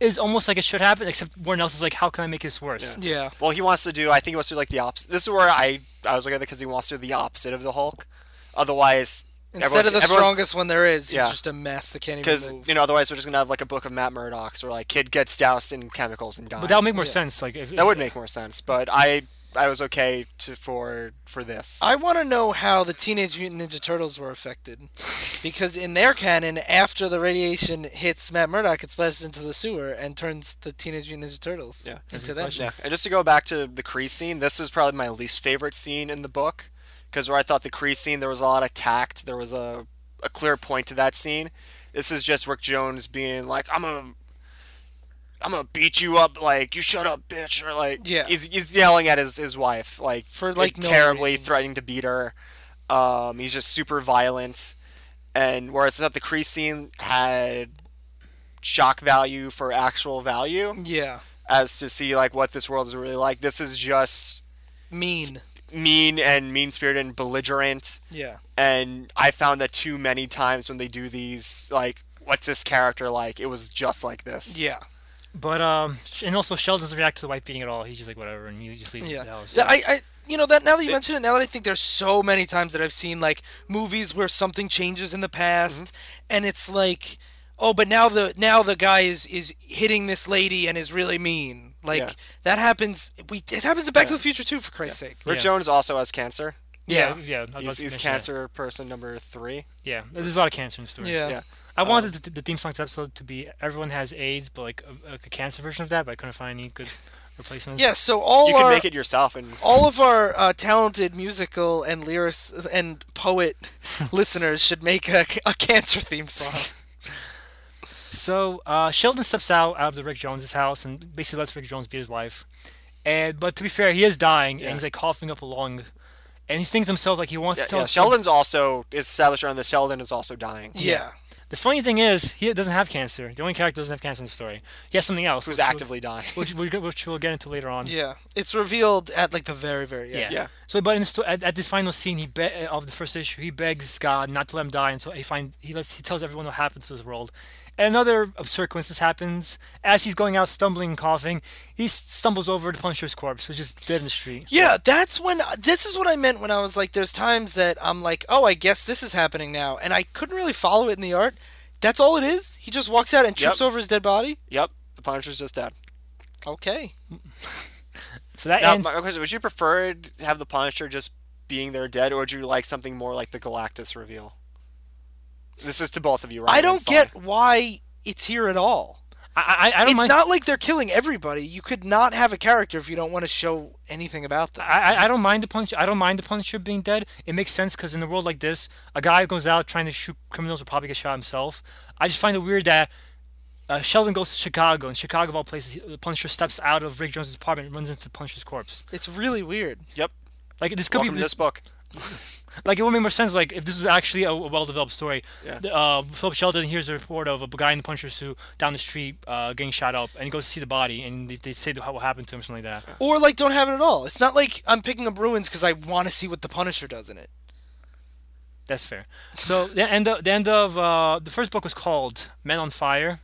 is almost like it should happen. Except Warren Ellis is like, how can I make this worse? yeah. Well, he wants to do. I think he wants to do like the opposite. This is where I I was looking at it because he wants to do the opposite of the Hulk. Otherwise, Instead Everyone's- of the strongest one there is, Yeah. he's just a mess that can't even Because you know, otherwise we're just gonna have like a book of Matt Murdock's where like kid gets doused in chemicals and dies. But that would make more Yeah. sense. Like if, That would make more sense. But I I was okay to for for this. I want to know how the Teenage Mutant Ninja Turtles were affected, because in their canon, after the radiation hits Matt Murdock, it splashes into the sewer and turns the Teenage Mutant Ninja Turtles Yeah. That's into them. question. Yeah, and just to go back to the Kree scene, this is probably my least favorite scene in the book, because where I thought the Kree scene there was a lot of tact, there was a a clear point to that scene. This is just Rick Jones being like, "I'm gonna, I'm gonna beat you up, like you shut up, bitch," or like Yeah. he's he's yelling at his his wife, like For, like, no terribly reason. threatening to beat her. Um, he's just super violent, and whereas I thought the Kree scene had shock value for actual value Yeah, as to see like what this world is really like. This is just mean. Mean and mean spirited and belligerent. Yeah, And I found that too many times when they do these, like, what's this character like? It was just like this. yeah, But um, and also Sheldon doesn't react to the wife beating at all. He's just like whatever, and he just leaves yeah. the house. Th- I, I, you know that now that you mention it, now that I think there's so many times that I've seen like movies where something changes in the past, Mm-hmm. and it's like, oh, but now the now the guy is is hitting this lady and is really mean. Like Yeah. that happens. We it happens in Back to the Future too, for Christ's sake. Rick Yeah. Jones also has cancer. yeah, Yeah. yeah. I was about He's, he's mention that. cancer person number three. Yeah, there's a lot of cancer in the story. Yeah. Yeah. I wanted the, the theme songs episode to be everyone has AIDS, but like a, a cancer version of that, but I couldn't find any good [LAUGHS] replacements. Yeah, so all You can our make it yourself, and all of our uh, talented musical and lyrics and poet [LAUGHS] listeners should make a, a cancer theme song. So uh, Sheldon steps out out of the Rick Jones's house and basically lets Rick Jones beat his wife. And but to be fair, he is dying Yeah. and he's like coughing up a lung, and he's thinking to himself like he wants yeah, to tell. yeah. Sheldon's also is established around the Sheldon is also dying. Yeah. The funny thing is, he doesn't have cancer. The only character doesn't have cancer in the story. He has something else. Who's which we'll- actively dying. Which, which, which we'll get into later on. Yeah. It's revealed at like the very, very end. Yeah. Yeah. So, but in the at, at this final scene, he be- of the first issue, he begs God not to let him die until he find he lets he tells everyone what happened to his world. And another absurd coincidence happens as he's going out stumbling and coughing. He stumbles over the Punisher's corpse, which is dead in the street. Yeah, that's when uh, this is what I meant when I was like there's times that I'm like, "Oh, I guess this is happening now." And I couldn't really follow it in the art. That's all it is? He just walks out and trips Yep. over his dead body? Yep, the Punisher's just dead. Okay. [LAUGHS] So that Now, ends. my question: Would you prefer to have the Punisher just being there dead, or would you like something more like the Galactus reveal? This is to both of you, right? I don't get why it's here at all. I, I, I don't It's mind. not like they're killing everybody. You could not have a character if you don't want to show anything about them. I, I- I don't mind the Punisher. I don't mind the Punisher being dead. It makes sense because in a world like this, a guy who goes out trying to shoot criminals will probably get shot himself. I just find it weird that uh, Sheldon goes to Chicago, and Chicago of all places, he- the Punisher steps out of Rick Jones' apartment and runs into the Punisher's corpse. It's really weird. Yep. Like this could Welcome be this, this book. [LAUGHS] like it would make more sense like if this was actually a, a well-developed story. Yeah. Uh, Philip Sheldon hears a report of a guy in the Punisher suit down the street uh, getting shot up, and he goes to see the body, and they, they say what happened to him, something like that. Or like don't have it at all. It's not like I'm picking up ruins because I want to see what the Punisher does in it. That's fair. So the end of the end of uh, the first book was called Men on Fire,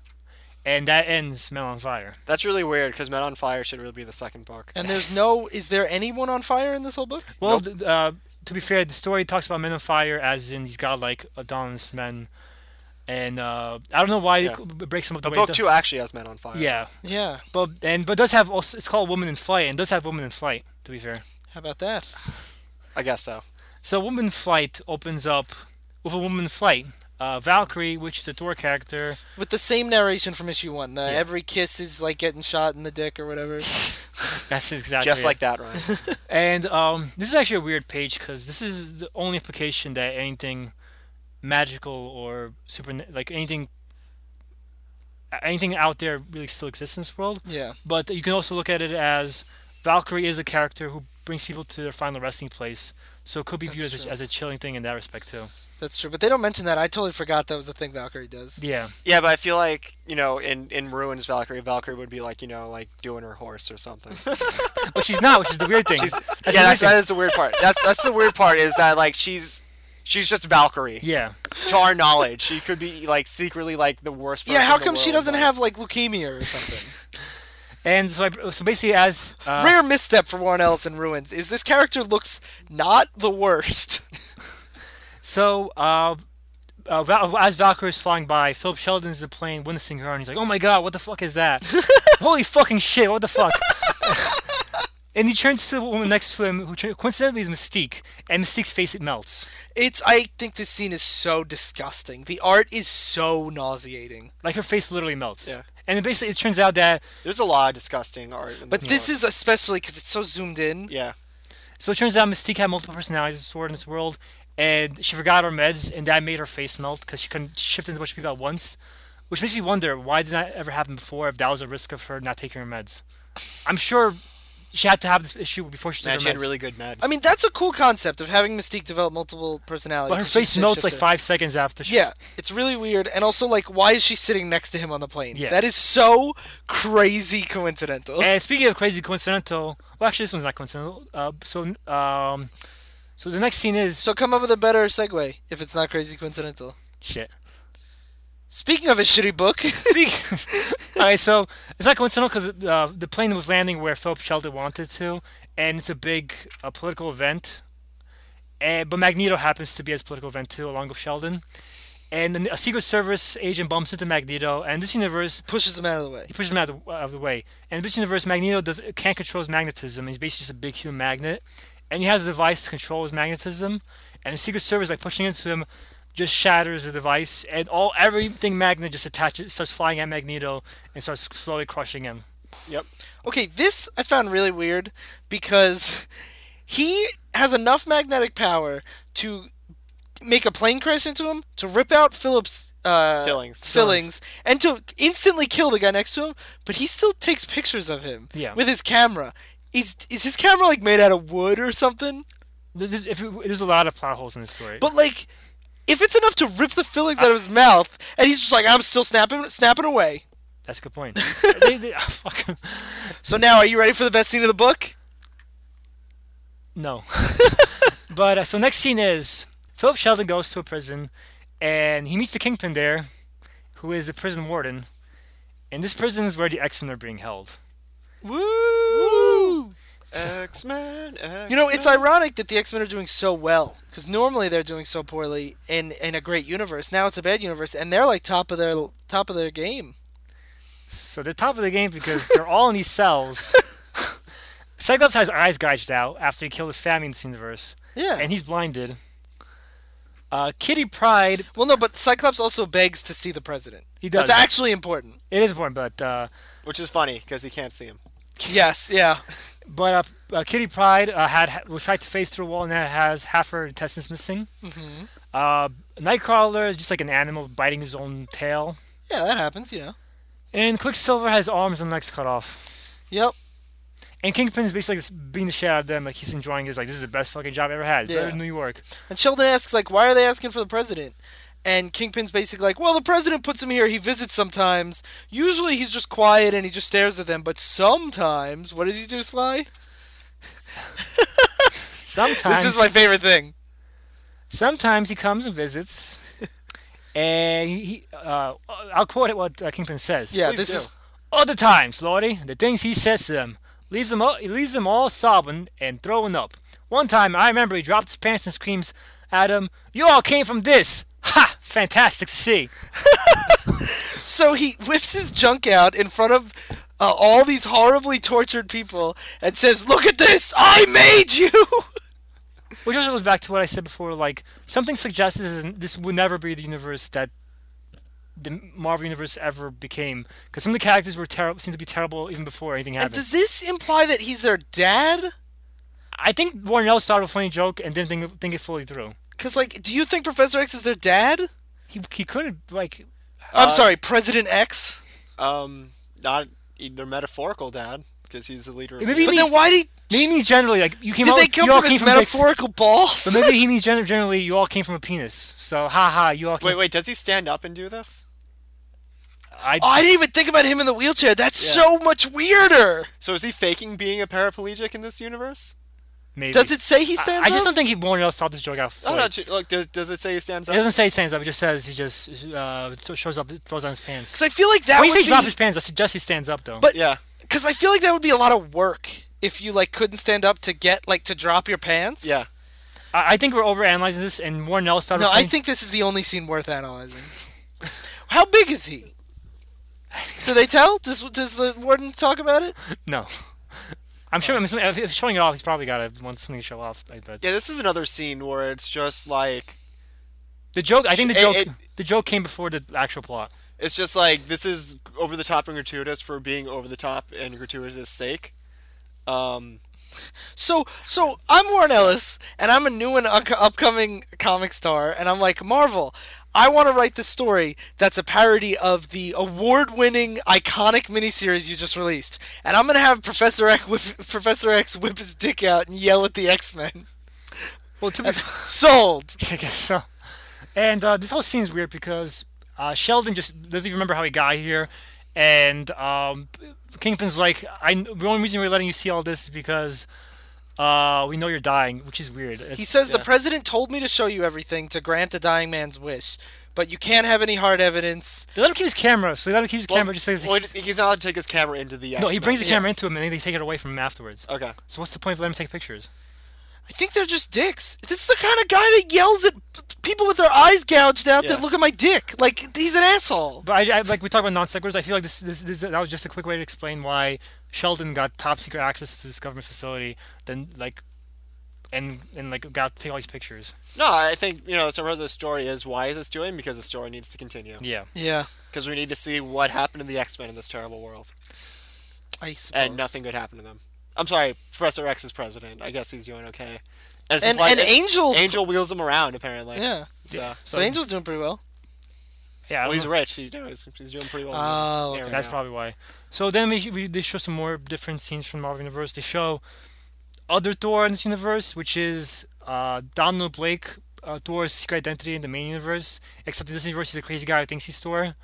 and that ends Men on Fire. That's really weird because Men on Fire should really be the second book. And there's no. Is there anyone on fire in this whole book? Well, th- uh, to be fair, the story talks about Men on Fire as in these godlike Adonis men, and uh, I don't know why Yeah. it breaks them up the But way it book does. two actually has Men on Fire. Yeah, Yeah. but and but does have also it's called Woman in Flight and does have Woman in Flight. To be fair, How about that? I guess so. so Woman in Flight opens up with a woman in flight. Uh, Valkyrie, which is a Thor character, With the same narration from issue one. The Yeah. every kiss is like getting shot in the dick or whatever. [LAUGHS] that's exactly Just it. like that, Ryan. [LAUGHS] And um, this is actually a weird page because this is the only implication that anything magical or super like anything anything out there really still exists in this world. yeah. But you can also look at it as Valkyrie is a character who brings people to their final resting place, so it could be viewed as a, as a chilling thing in that respect too. That's true. But they don't mention that. I totally forgot that was a thing Valkyrie does. Yeah, yeah, but I feel like you know, in in Ruins Valkyrie, Valkyrie would be like you know, like doing her horse or something. [LAUGHS] but she's not, which is the weird thing. She's, That's yeah, the weird that's, thing. is the weird part. That's that's the weird part is that like she's she's just Valkyrie. yeah. To our knowledge, she could be like secretly like the worst. person Yeah, how in the come she doesn't but- have like leukemia or something? [LAUGHS] And so, I, so basically, as uh, Rare misstep for Warren Ellis in Ruins is this character looks not the worst. So, uh, uh, Val- as Valkyrie is flying by, Philip Sheldon's in the plane witnessing her, and he's like, "Oh my god, what the fuck is that? [LAUGHS] Holy fucking shit, what the fuck?" [LAUGHS] and he turns to the woman next to him, who tur- coincidentally is Mystique, and Mystique's face it melts. It's. I think this scene is so disgusting. The art is so nauseating. Like her face literally melts. Yeah. And it basically, it turns out that There's a lot of disgusting art. In But this this is especially because it's so zoomed in. yeah. So it turns out Mystique had multiple personalities of sword in this world, and she forgot her meds, and that made her face melt because she couldn't shift into a bunch of people at once. Which makes me wonder why did that ever happen before if that was a risk of her not taking her meds. I'm sure she had to have this issue before she took Man, her she had really good meds. I mean, that's a cool concept of having Mystique develop multiple personalities. but her face melts like five seconds after. She, Yeah, it's really weird. And also, like, why is she sitting next to him on the plane? Yeah. That is so crazy coincidental. And speaking of crazy coincidental, well, actually, this one's not coincidental. Uh, so, um, so the next scene is So come up with a better segue if it's not crazy coincidental. shit. Speaking of a shitty book, [LAUGHS] Speak. [LAUGHS] Alright, so it's not coincidental because uh, the plane was landing where Philip Sheldon wanted to, and it's a big uh, political event. And but Magneto happens to be at this political event too, along with Sheldon. And then a Secret Service agent bumps into Magneto, and this universe pushes him out of the way. he pushes him out of the, out of the way. And this universe, Magneto does can't control his magnetism. He's basically just a big human magnet, and he has a device to control his magnetism. And the Secret Service, by pushing into him, just shatters the device, and all everything magnet just attaches, starts flying at Magneto, and starts slowly crushing him. yep. Okay, this I found really weird because he has enough magnetic power to make a plane crash into him, to rip out Philip's uh, Fillings. fillings, and to instantly kill the guy next to him. But he still takes pictures of him Yeah. with his camera. Is is his camera like made out of wood or something? There's, if it- there's a lot of plot holes in this story. But like, if it's enough to rip the fillings out of his mouth, and he's just like, I'm still snapping, snapping away. That's a good point. [LAUGHS] they, they, fuck. So now, are you ready for the best scene of the book? No. [LAUGHS] but uh, so next scene is Philip Sheldon goes to a prison, and he meets the Kingpin there, who is a prison warden. And this prison is where the X Men are being held. Woo! X Men. You know, it's ironic that the X Men are doing so well because normally they're doing so poorly in in a great universe. Now it's a bad universe, and they're like top of their top of their game. So they're top of the game because they're all in these cells. [LAUGHS] Cyclops has eyes gouged out after he killed his family in this universe, Yeah. and he's blinded. Uh, Kitty Pryde, well, no, but Cyclops also begs to see the president. he does. That's actually important. it is important, but uh, Which is funny because he can't see him. Yes. Yeah. But uh, uh, Kitty Pryde uh, had was tried to face through a wall and has half her intestines missing. hmm Uh, Nightcrawler is just like an animal biting his own tail, Yeah, that happens. You know. and Quicksilver has arms and legs cut off. Yep. And Kingpin's basically just beating the shit out of them, like he's enjoying his like this is the best fucking job I ever had. It's better than New York. And Sheldon asks like, "Why are they asking for the president?" And Kingpin's basically like, "Well, the president puts him here. He visits sometimes. Usually he's just quiet and he just stares at them. But sometimes, what does he do, Sly? Sometimes This is my favorite thing. Sometimes he comes and visits, and he, uh, I'll quote it what uh, Kingpin says. Yeah, Please this do. is Other times, Lordy, the things he says to them leaves them all, he leaves them all sobbing and throwing up. One time, I remember he dropped his pants and screams at him, "You all came from this! Ha! Fantastic to see." [LAUGHS] so he whips his junk out in front of uh, all these horribly tortured people and says, "Look at this! I made you." [LAUGHS] Which also goes back to what I said before. Like something suggests this, this would never be the universe that the Marvel universe ever became, because some of the characters were terrible, seemed to be terrible even before anything and happened. does this imply that he's their dad? I think Warren Ellis started a funny joke and didn't think, think it fully through. Because like, do you think Professor X is their dad? He he couldn't like I'm Uh, sorry, President X. Um, not their metaphorical dad because he's the leader. Of Maybe But then why did maybe he means generally like you came did out, they come you all from came his from dicks, metaphorical balls? but maybe he means gen- generally you all came from a penis. So ha ha, you all came. Wait, wait. Does he stand up and do this? I, Oh, I didn't even think about him in the wheelchair. That's Yeah. so much weirder. So is he faking being a paraplegic in this universe? Maybe. Does it say he I, up? I just don't think he Warren Ellis thought this joke out. Oh fully. no. ch- Look, does, does it say he stands It up? doesn't say he stands up. It just says he just uh, shows up, throws on his pants. Because I feel like that When you say be, drop his pants, I suggest he stands up though. But- Yeah. Because I feel like that would be a lot of work if you like couldn't stand up to get like to drop your pants. Yeah. I, I think we're overanalyzing this, and Warren Ellis started. No, I think this is the only scene worth analyzing. How big is he? [LAUGHS] Do they tell? Does does the warden talk about it? no. I'm sure. I'm assuming- if he's showing it off, he's probably got to want something to show off. I bet. Yeah, this is another scene where it's just like The joke. I think the joke. it- the joke came before the actual plot. it's just like this is over the top and gratuitous for being over the top and gratuitous sake. Um, So so I'm Warren Ellis, and I'm a new and up- upcoming comic star, and I'm like Marvel. I want to write the story that's a parody of the award-winning iconic miniseries you just released, and I'm gonna have Professor X whip, [LAUGHS] Professor X whip his dick out and yell at the X-Men. Well, to be, [LAUGHS] Sold. [LAUGHS] I guess so. And uh, this whole scene's weird because uh, Sheldon just doesn't even remember how he got here, and um, Kingpin's like, "I the only reason we're letting you see all this is because uh, we know you're dying," which is weird. It's- He says the president told me to show you everything to grant a dying man's wish, but you can't have any hard evidence. they let him keep his camera, so they let him keep his well, camera. Just says well, he's not allowed to take his camera into the. no, he brings the X-Men. camera into him, and then they take it away from him afterwards. Okay. So what's the point of letting him take pictures? I think they're just dicks. This is the kind of guy that yells at people with their eyes gouged out Yeah. that look at my dick. Like he's an asshole. But I, I like we talk about non sequiturs. I feel like this, this, this that was just a quick way to explain why Sheldon got top secret access to this government facility. Then like, and and like got to take all these pictures. No, I think you know the part of the story is why is this doing because the story needs to continue Yeah. Yeah, because we need to see what happened to the X Men in this terrible world I suppose. and nothing good happened to them. I'm sorry, Professor X is president. I guess he's doing okay. And, And implied- and Angel. Angel wheels him around apparently. Yeah. So, So Angel's doing pretty well. Yeah. Well, he's know. rich. He, you know, he's, he's doing pretty well. Oh, there okay. That's go. probably why. So then we, we they show some more different scenes from Marvel Universe. They show other Thor in this universe, which is uh, Donald Blake, uh, Thor's secret identity in the main universe. Except in this universe, he's a crazy guy who thinks he's Thor.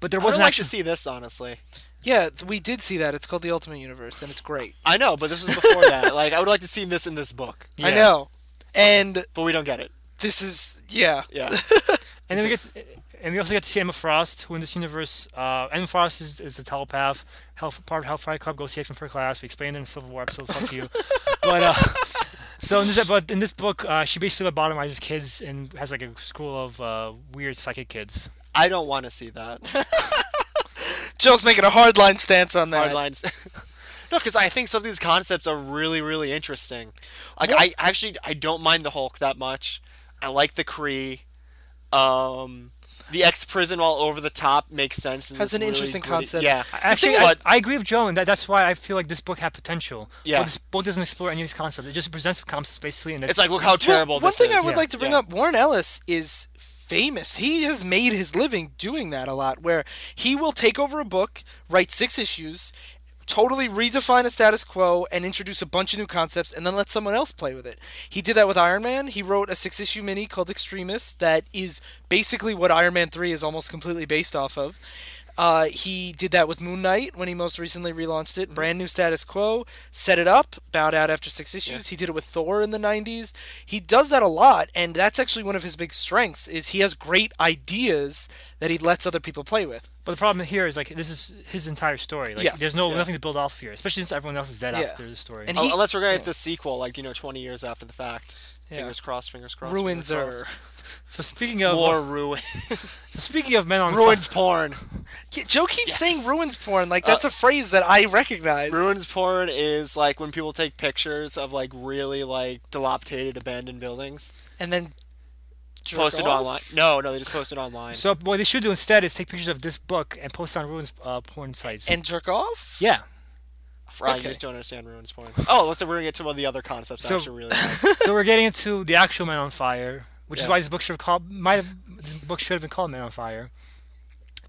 But there wasn't like actually. to see this honestly. Yeah, we did see that. It's called the Ultimate Universe, and it's great. I know, but this is before that. [LAUGHS] Like, I would like to see this in this book, I know. And but we don't get it. this is yeah. Yeah. [LAUGHS] And then we get, and we also get to see Emma Frost, who in this universe, uh, Emma Frost is, is a telepath, Health, part of Hellfire Club. Go see X Men First Class. We explained it in Civil War episode. Fuck you. [LAUGHS] But uh, so in this, but in this book, uh, she basically lobotomizes kids and has like a school of uh, weird psychic kids. I don't want to see that. Joe's making a hardline stance on that. Hard lines. [LAUGHS] no, because I think some of these concepts are really, really interesting. Like, What- I actually I don't mind the Hulk that much. I like the Kree. Um, the ex prison while over the top makes sense. and Has it's an really interesting gritty- concept. Yeah. Actually, thing I, is- I agree with Joe, and that, that's why I feel like this book had potential. Yeah. But this book doesn't explore any of these concepts. It just presents the concepts basically, and It's like, look how terrible Well, one thing is. I would Yeah. like to bring Yeah. up: Warren Ellis is famous. He has made his living doing that a lot. Where he will take over a book, write six issues, totally redefine a status quo, and introduce a bunch of new concepts, and then let someone else play with it. He did that with Iron Man. He wrote a six-issue mini called Extremis that is basically what Iron Man three is almost completely based off of. Uh, he did that with Moon Knight when he most recently relaunched Mm-hmm. it. Brand new status quo, set it up, bowed out after six issues. He did it with Thor in the '90s. He does that a lot, and that's actually one of his big strengths. Is he has great ideas that he lets other people play with. But the problem here is like this is his entire story. Like Yes. there's no Yeah. nothing to build off of here, especially since everyone else is dead Yeah. after the story. And Oh, he- unless we're gonna yeah. get the sequel, like you know, 20 years after the fact. Yeah. Fingers crossed. Fingers crossed. Ruins fingers are. crossed. So speaking of More ruin. [LAUGHS] so speaking of men on ruins porn. Yeah, Joe keeps Yes. saying ruins porn like that's Uh, a phrase that I recognize. Ruins porn is like when people take pictures of like really like dilapidated abandoned buildings, and then jerk post it off? online. No, no, they just post it online. So what they should do instead is take pictures of this book and post it on Ruins uh, porn sites. and jerk off. yeah. Right, okay. you just don't understand ruins porn. Oh, let's say we're gonna get to one of the other concepts. So- actually really like. [LAUGHS] so we're getting into the actual Men on Fire, which is why this book should have called might have this book should have been called Man on Fire,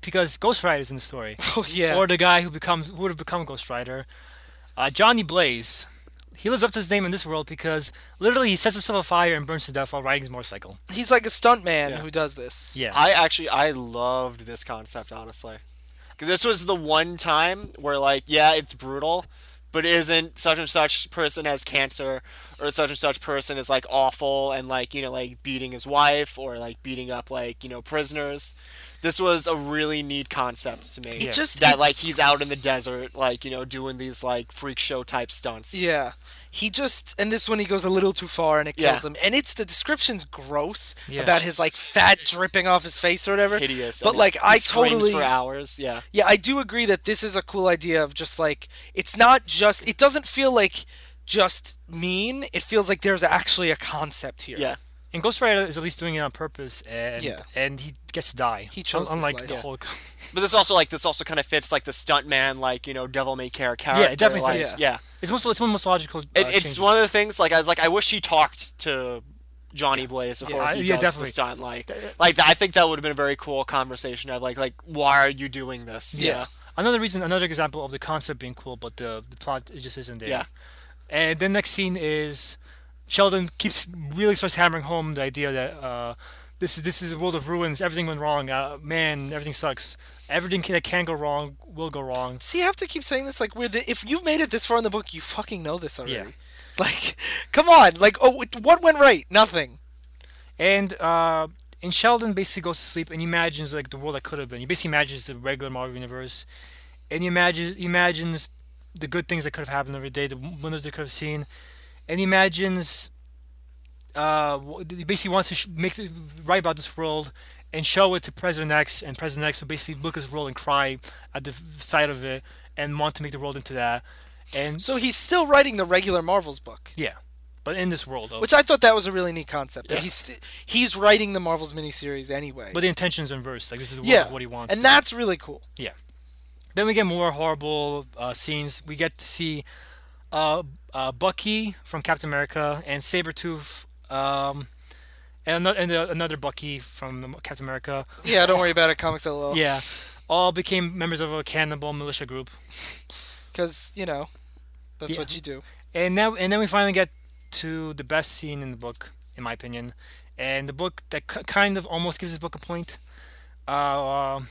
because Ghost Rider is in the story, [LAUGHS] Oh yeah. or the guy who becomes who would have become a Ghost Rider, uh, Johnny Blaze. He lives up to his name in this world because literally he sets himself on fire and burns to death while riding his motorcycle. He's like a stunt man Yeah. who does this. Yeah. I actually I loved this concept honestly. this was the one time where like yeah it's brutal, but isn't such and such person has cancer or such and such person is like awful and like you know like beating his wife or like beating up like you know prisoners. This was a really neat concept to me. It just that it- like he's out in the desert like you know doing these like freak show type stunts. Yeah. He just and this one he goes a little too far and it Yeah. kills him. And it's the description's gross Yeah. about his like fat dripping off his face or whatever. Hideous. But and like he I screams totally for hours. Yeah. Yeah, I do agree that this is a cool idea of just like it's not just it doesn't feel like just mean. It feels like there's actually a concept here. Yeah. And Ghost Rider is at least doing it on purpose, and Yeah. and he gets to die. He chose this unlike life. the Yeah. Hulk. [LAUGHS] But this also like this also kind of fits like the stuntman like you know devil may care character. Yeah, it definitely like, fits. Yeah. It's most it's one of the most logical. Uh, It, it's changes. one of the things like I was like I wish he talked to Johnny Blaze before I- he yeah, does definitely. the stunt. Like like I think that would have been a very cool conversation. Of like like why are you doing this? Yeah. Another reason, another example of the concept being cool, but the the plot it just isn't there. Yeah. And then next scene is Sheldon keeps really starts hammering home the idea that uh, this is this is a world of ruins. Everything went wrong. Uh, man, everything sucks. Everything that can go wrong will go wrong. See, you have to keep saying this like we're the, if you've made it this far in the book, you fucking know this already. Yeah. [LAUGHS] Like, come on. Like, oh, what- went right? Nothing. And uh, and Sheldon basically goes to sleep and he imagines like the world that could have been. He basically imagines the regular Marvel universe, and he imagines he imagines the good things that could have happened every day, the wonders they could have seen, and he imagines. Uh, he basically wants to sh- make the, write about this world and show it to President X, and President X will basically look at this world and cry at the sight of it and want to make the world into that. And So he's still writing the regular Marvels book, yeah, but in this world, of, which I thought that was a really neat concept. That Yeah. he's st- he's writing the Marvels miniseries anyway. but the intentions inverse. Like this is the world yeah, of what he wants. and that's really cool. Yeah. Then we get more horrible uh, scenes. We get to see uh, uh, Bucky from Captain America and Sabretooth um, and, ano- and uh, another Bucky from the Captain America. Yeah, don't worry about it. Comics LOL. Yeah, all became members of a cannibal militia group. because you know that's Yeah. what you do. And now, and then we finally get to the best scene in the book, in my opinion, and the book that k- kind of almost gives this book a point. Uh, uh,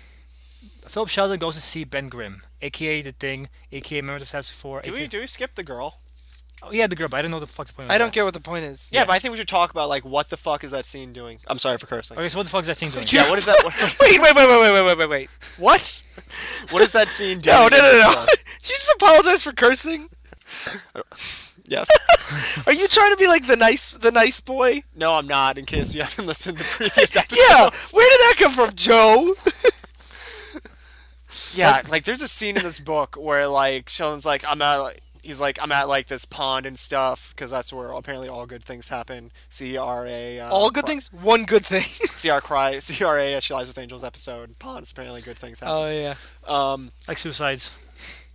Philip Sheldon goes to see Ben Grimm, aka the Thing, aka members of the Fantastic Four. Do aka we do we skip the girl? Oh, yeah, the girl, but I didn't know what the fuck the point was. I don't get what the point is. Yeah, but I think we should talk about like what the fuck is that scene doing? I'm sorry for cursing. Okay, so what the fuck is that scene doing? Yeah, what is that? What, [LAUGHS] Wait, wait, wait, wait, wait, wait, wait, wait, wait. What? [LAUGHS] what is that scene doing? No, no, in no, no. Did you just apologize for cursing? [LAUGHS] Yes. Are you trying to be like the nice, the nice boy? No, I'm not. In case you haven't listened to the previous episodes. Yeah. Where did that come from, Joe? Yeah, like there's a scene in this book where like Sheldon's like I'm at like he's like I'm at like this pond and stuff because that's where apparently all good things happen. C R A. Uh, All good cry- things. One good thing. [LAUGHS] C R cry C R A. She lies with angels episode. Ponds apparently good things happen. oh yeah. um, Like suicides.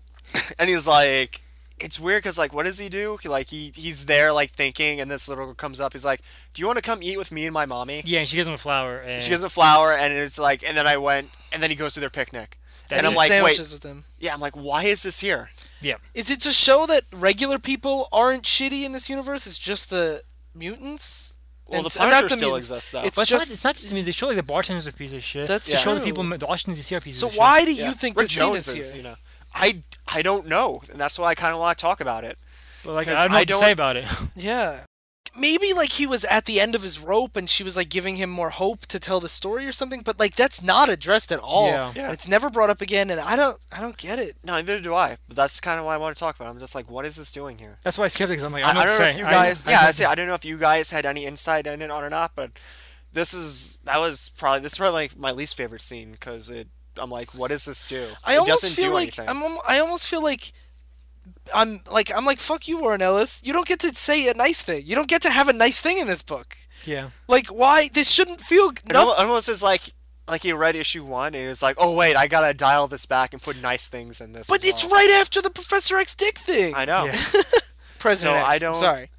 [LAUGHS] and he's like, it's weird because like, what does he do? He, like he he's there like thinking, and this little girl comes up. He's like, do you want to come eat with me and my mommy? Yeah, and she gives him a flower. And She gives him a flower, and it's like, and then I went, and then he goes to their picnic. That's and I'm like, wait, with him. yeah, I'm like, why is this here? yeah. Is it to show that regular people aren't shitty in this universe? It's just the mutants. Well, And the s- not Punisher still mutants. exists though. It's But it's, just- not, it's not just I mean, they show like the bartender's a piece of shit. That's they Yeah. show the people the Washington DC are pieces So of shit. So why do Yeah. you think Rick the scene Jones is is, here? you know, I I don't know, and that's why I kind of want to talk about it. But like 'Cause I don't know I what to don't- say about it. Yeah. Maybe like he was at the end of his rope and she was like giving him more hope to tell the story or something, but like that's not addressed at all. Yeah. Yeah. It's never brought up again and I don't I don't get it. No, neither do I. But that's kind of why I want to talk about. it. I'm just like, what is this doing here? That's why I skipped it because I'm like I I, don't know I don't to know if you guys, I, [LAUGHS] yeah, I, don't- say I don't know if you guys had any insight in it on or not, but this is that was probably this is probably like my least favorite scene because it. I'm like, what does this do? I it almost doesn't feel do like anything. I'm I almost feel like I'm like I'm like fuck you Warren Ellis. You don't get to say a nice thing. You don't get to have a nice thing in this book. yeah. Like why this shouldn't feel It no, al- almost is like like he read issue one and he was like, oh wait, I gotta dial this back and put nice things in this. But as it's well." right after the Professor X dick thing. I know. Yeah. [LAUGHS] President So X. I I'm don't- sorry.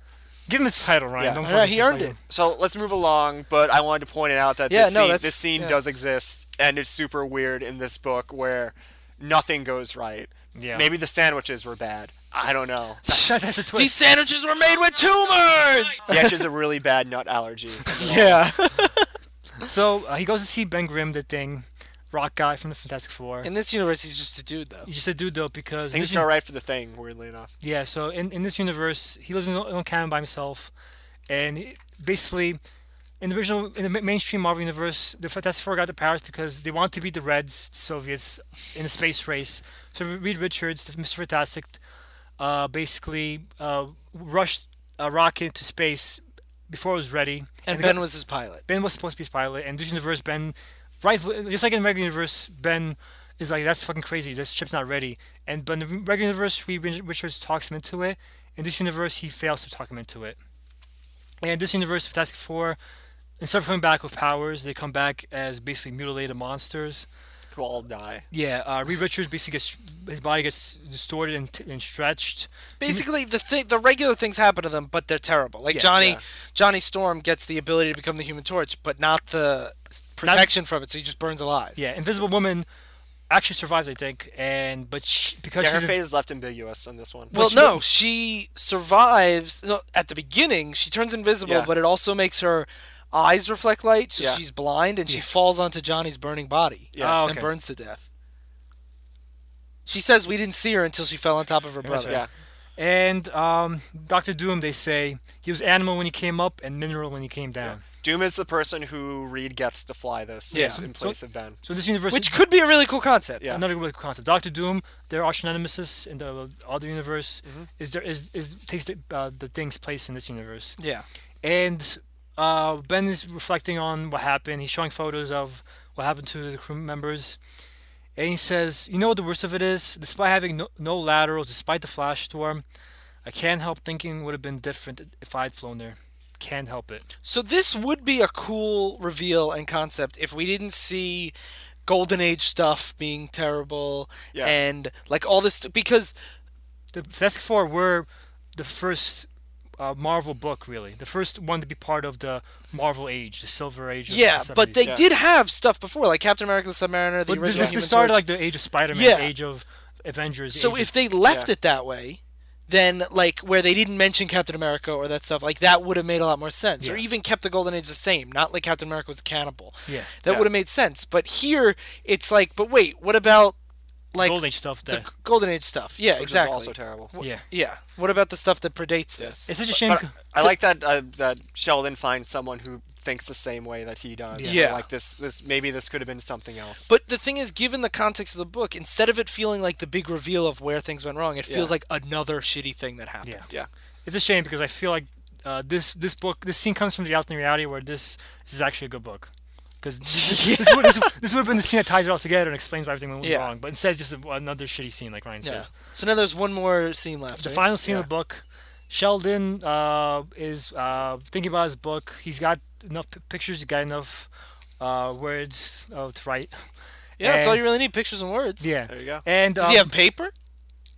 Give him this title, Ryan. Yeah. Don't Yeah, he earned like it. So let's move along, but I wanted to point it out that Yeah, this no, scene, this scene yeah. does exist, and it's super weird in this book where nothing goes right. Yeah. Maybe the sandwiches were bad. I don't know. that's, [LAUGHS] that's a These sandwiches were made with tumors. [LAUGHS] yeah, actually has a really bad nut allergy. [LAUGHS] yeah. So uh, he goes to see Ben Grimm, the thing, rock guy from the Fantastic Four. In this universe, he's just a dude, though. He's just a dude though because in Things this go right for the thing, weirdly enough. yeah. So in, in this universe, he lives in his own canon by himself, and he- basically, in the original in the mainstream Marvel universe, the Fantastic Four got the powers because they want to beat the Reds, the Soviets, in a space race. So Reed Richards, the Mr. Fantastic, uh, basically uh, rushed a rocket into space before it was ready. And the Ben guy- was his pilot. Ben was supposed to be his pilot, and this universe, Ben, right, just like in the regular universe, Ben is like, that's fucking crazy. This ship's not ready. And but in the regular universe, Reed Richards talks him into it. In this universe, he fails to talk him into it. And this universe, Fantastic Four, instead of coming back with powers, they come back as basically mutilated monsters. Who all die. Yeah, uh, Reed Richards basically gets his body gets distorted and, t- and stretched. Basically, the thing, the regular things happen to them, but they're terrible. Like Yeah. Johnny, Yeah. Johnny Storm gets the ability to become the Human Torch, but not the protection from it, so he just burns alive. Yeah, Invisible Woman actually survives, I think, and but she, because Yeah, her she's fate is left ambiguous on this one. Well, she no, she survives. No, at the beginning, she turns invisible, Yeah. but it also makes her eyes reflect light, so Yeah. she's blind, and she falls onto Johnny's burning body Yeah. Oh, and burns to death. She says we didn't see her until she fell on top of her brother. yeah. And um, Doctor Doom, they say he was animal when he came up and mineral when he came down. Doom is the person who Reed gets to fly this Yeah. in place of Ben. So this universe, Which could be a really cool concept. Yeah. another really cool concept. Doctor Doom, their arch nemesis in the other universe, Mm-hmm. is there is is takes the, uh, the thing's place in this universe. Yeah. And uh, Ben is reflecting on what happened. He's showing photos of what happened to the crew members. And he says, You know what the worst of it is? Despite having no, no laterals, despite the flash storm, I can't help thinking it would have been different if I had flown there. Can't help it. So this would be a cool reveal and concept if we didn't see Golden Age stuff being terrible Yeah. and like all this because The Fantastic Four were the first uh, Marvel book, really. The first one to be part of the Marvel Age, the Silver Age. Of yeah, the but they Yeah. did have stuff before like Captain America the Submariner, the But original this, Human this started Torch. like the Age of Spider-Man, Yeah. the Age of Avengers. So age if of, they left Yeah. it that way, then like where they didn't mention Captain America or that stuff, like that would have made a lot more sense. Or even kept the Golden Age the same, not like Captain America was a cannibal. yeah, That Yeah. would have made sense. But here it's like, but wait, what about like Golden Age stuff. the That, G- Golden Age stuff? Yeah, Which exactly. is also terrible. yeah, yeah. What about the stuff that predates this? it's such a shame. But c- I like that uh, that Sheldon finds someone who thinks the same way that he does. Yeah. Yeah. Like this, this maybe this could have been something else. But the thing is, given the context of the book, instead of it feeling like the big reveal of where things went wrong, it feels Yeah. like another shitty thing that happened. Yeah. yeah, It's a shame because I feel like uh, this this book this scene comes from the alternate reality where this this is actually a good book because this, this, [LAUGHS] would, this, this would have been the scene that ties it all together and explains why everything went Yeah. wrong. But instead, it's just another shitty scene, like Ryan Yeah. says. So now there's one more scene left. The right? final scene Yeah. of the book, Sheldon uh, is uh, thinking about his book. He's got enough p- pictures. He's got enough uh, words uh, to write. Yeah, that's all you really need: pictures and words. Yeah, there you go. and Does um, he have paper?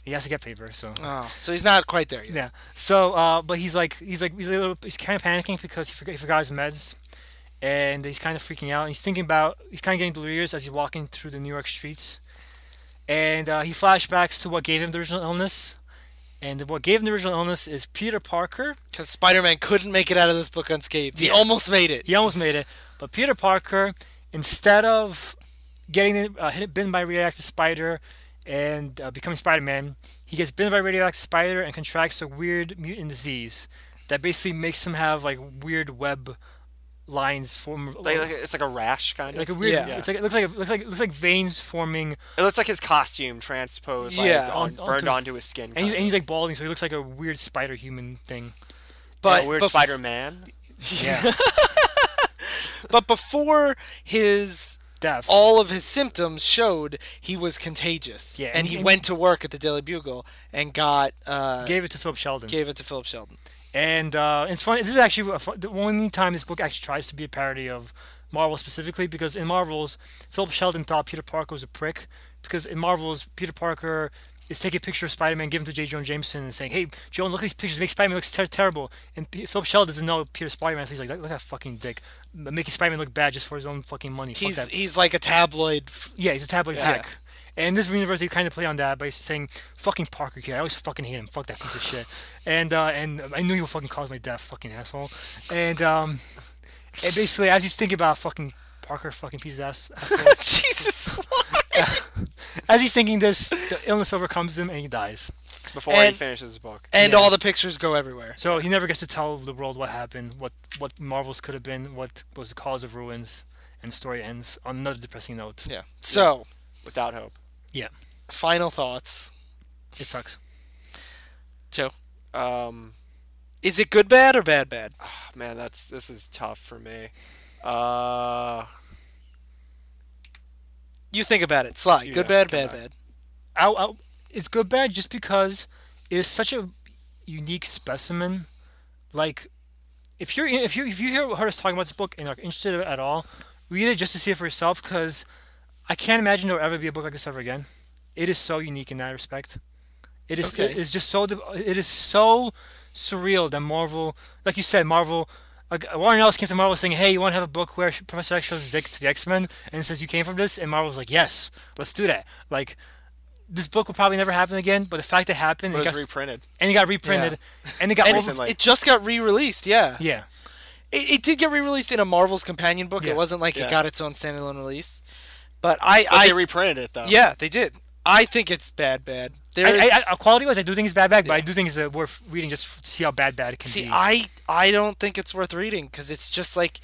he has to get paper. So Oh, so he's not quite there yet. Yeah. So, uh, but he's like, he's like, he's a little, he's kind of panicking because he forgot, he forgot his meds, and he's kind of freaking out. He's thinking about, he's kind of getting delirious as he's walking through the New York streets, and uh, he flashbacks to what gave him the original illness, and what gave him the original illness is Peter Parker. Because Spider-Man couldn't make it out of this book unscathed. He Yeah. almost made it. He almost made it, but Peter Parker, instead of getting uh, hit, bitten by a radioactive spider and uh, becoming Spider-Man, he gets bitten by a radioactive spider and contracts a weird mutant disease that basically makes him have like weird web lines form Like, like it's like a rash kind of. like a weird. Yeah. It's like it looks like it looks like it looks like veins forming, it looks like his costume transposed, like, Yeah. on, On- burned onto- onto his skin. and he's, and he's like balding, so he looks like a weird spider human thing. But Yeah, weird bef- Spider-Man. [LAUGHS] Yeah, But before his death. all of his symptoms showed he was contagious. Yeah, and, and- he and- went to work at the Daily Bugle and got uh, Gave it to Philip Sheldon. gave it to Philip Sheldon. And uh, it's funny. This is actually a fun, the only time this book actually tries to be a parody of Marvel specifically, because in Marvels, Philip Sheldon thought Peter Parker was a prick. Because in Marvels, Peter Parker is taking a picture of Spider-Man, giving to J. Jonah Jameson, and saying, "Hey, Joan, look at these pictures. Make Spider-Man look ter- terrible." And P- Philip Sheldon doesn't know Peter Spider-Man, so he's like, "Look at that fucking dick, making Spider-Man look bad just for his own fucking money." He's that. he's like a tabloid. f- Yeah, he's a tabloid Yeah. hack. And this university kind of play on that by saying, "Fucking Parker here. I always fucking hate him. Fuck that piece of shit." And uh, and I knew he would fucking cause my death, fucking asshole. And um, and basically, as he's thinking about fucking Parker, fucking piece of ass, [LAUGHS] asshole, Jesus. [LAUGHS] as he's thinking this, the illness overcomes him and he dies. Before he finishes his book. and Yeah. all the pictures go everywhere. So he never gets to tell the world what happened, what what Marvels could have been, what was the cause of ruins, and the story ends on another depressing note. Yeah. So, Without hope. Final thoughts. It sucks. Joe, Um, is it good bad or bad bad? man, that's this is tough for me. Uh, You think about it. Sly, You good have bad to bad come bad. I, I, it's good bad just because it is such a unique specimen. Like, if you're if you if you hear heard us talking about this book and are interested at all, read it just to see it for yourself. Because I can't imagine there will ever be a book like this ever again. It is so unique in that respect. It is Okay. it is just so it is so surreal that Marvel, like you said, Marvel. Like Warren Ellis came to Marvel saying, "Hey, you want to have a book where Professor X shows his dick to the X Men?" And says you came from this, and Marvels like, "Yes, let's do that." Like, this book will probably never happen again, but the fact it happened, but it it was got, reprinted. and it got reprinted, and it got and recently. It just got re-released. Yeah. yeah, It, it did get re-released in a Marvel's companion book. Yeah. It wasn't like Yeah. it got its own standalone release. But I, But I they reprinted it though. yeah, they did. I think it's bad, bad. There's, I, I, I, quality wise, I do think it's bad bad, but I do think it's uh, worth reading just to see how bad bad it can see, be. I, I don't think it's worth reading because it's just like,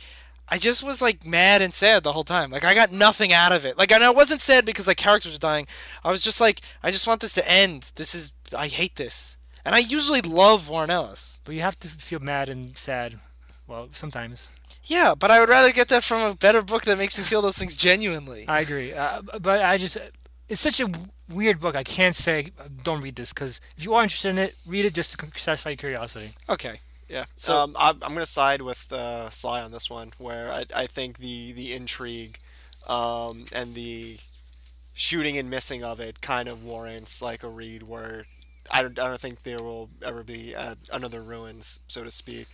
I just was like mad and sad the whole time. Like I got nothing out of it. Like and I wasn't sad because like characters are dying. I was just like, I just want this to end. This is, I hate this. And I usually love Warren Ellis. but you have to feel mad and sad. Well, sometimes Yeah, but I would rather get that from a better book that makes me feel those things genuinely. I agree, uh, but I just it's such a weird book. I can't say uh, don't read this because if you are interested in it, read it just to satisfy your curiosity. Okay. Yeah. So- um, I'm, I'm going to side with uh, Sly on this one, where I, I think the the intrigue um, and the shooting and missing of it kind of warrants like a read where I don't, I don't think there will ever be uh, another ruins, so to speak.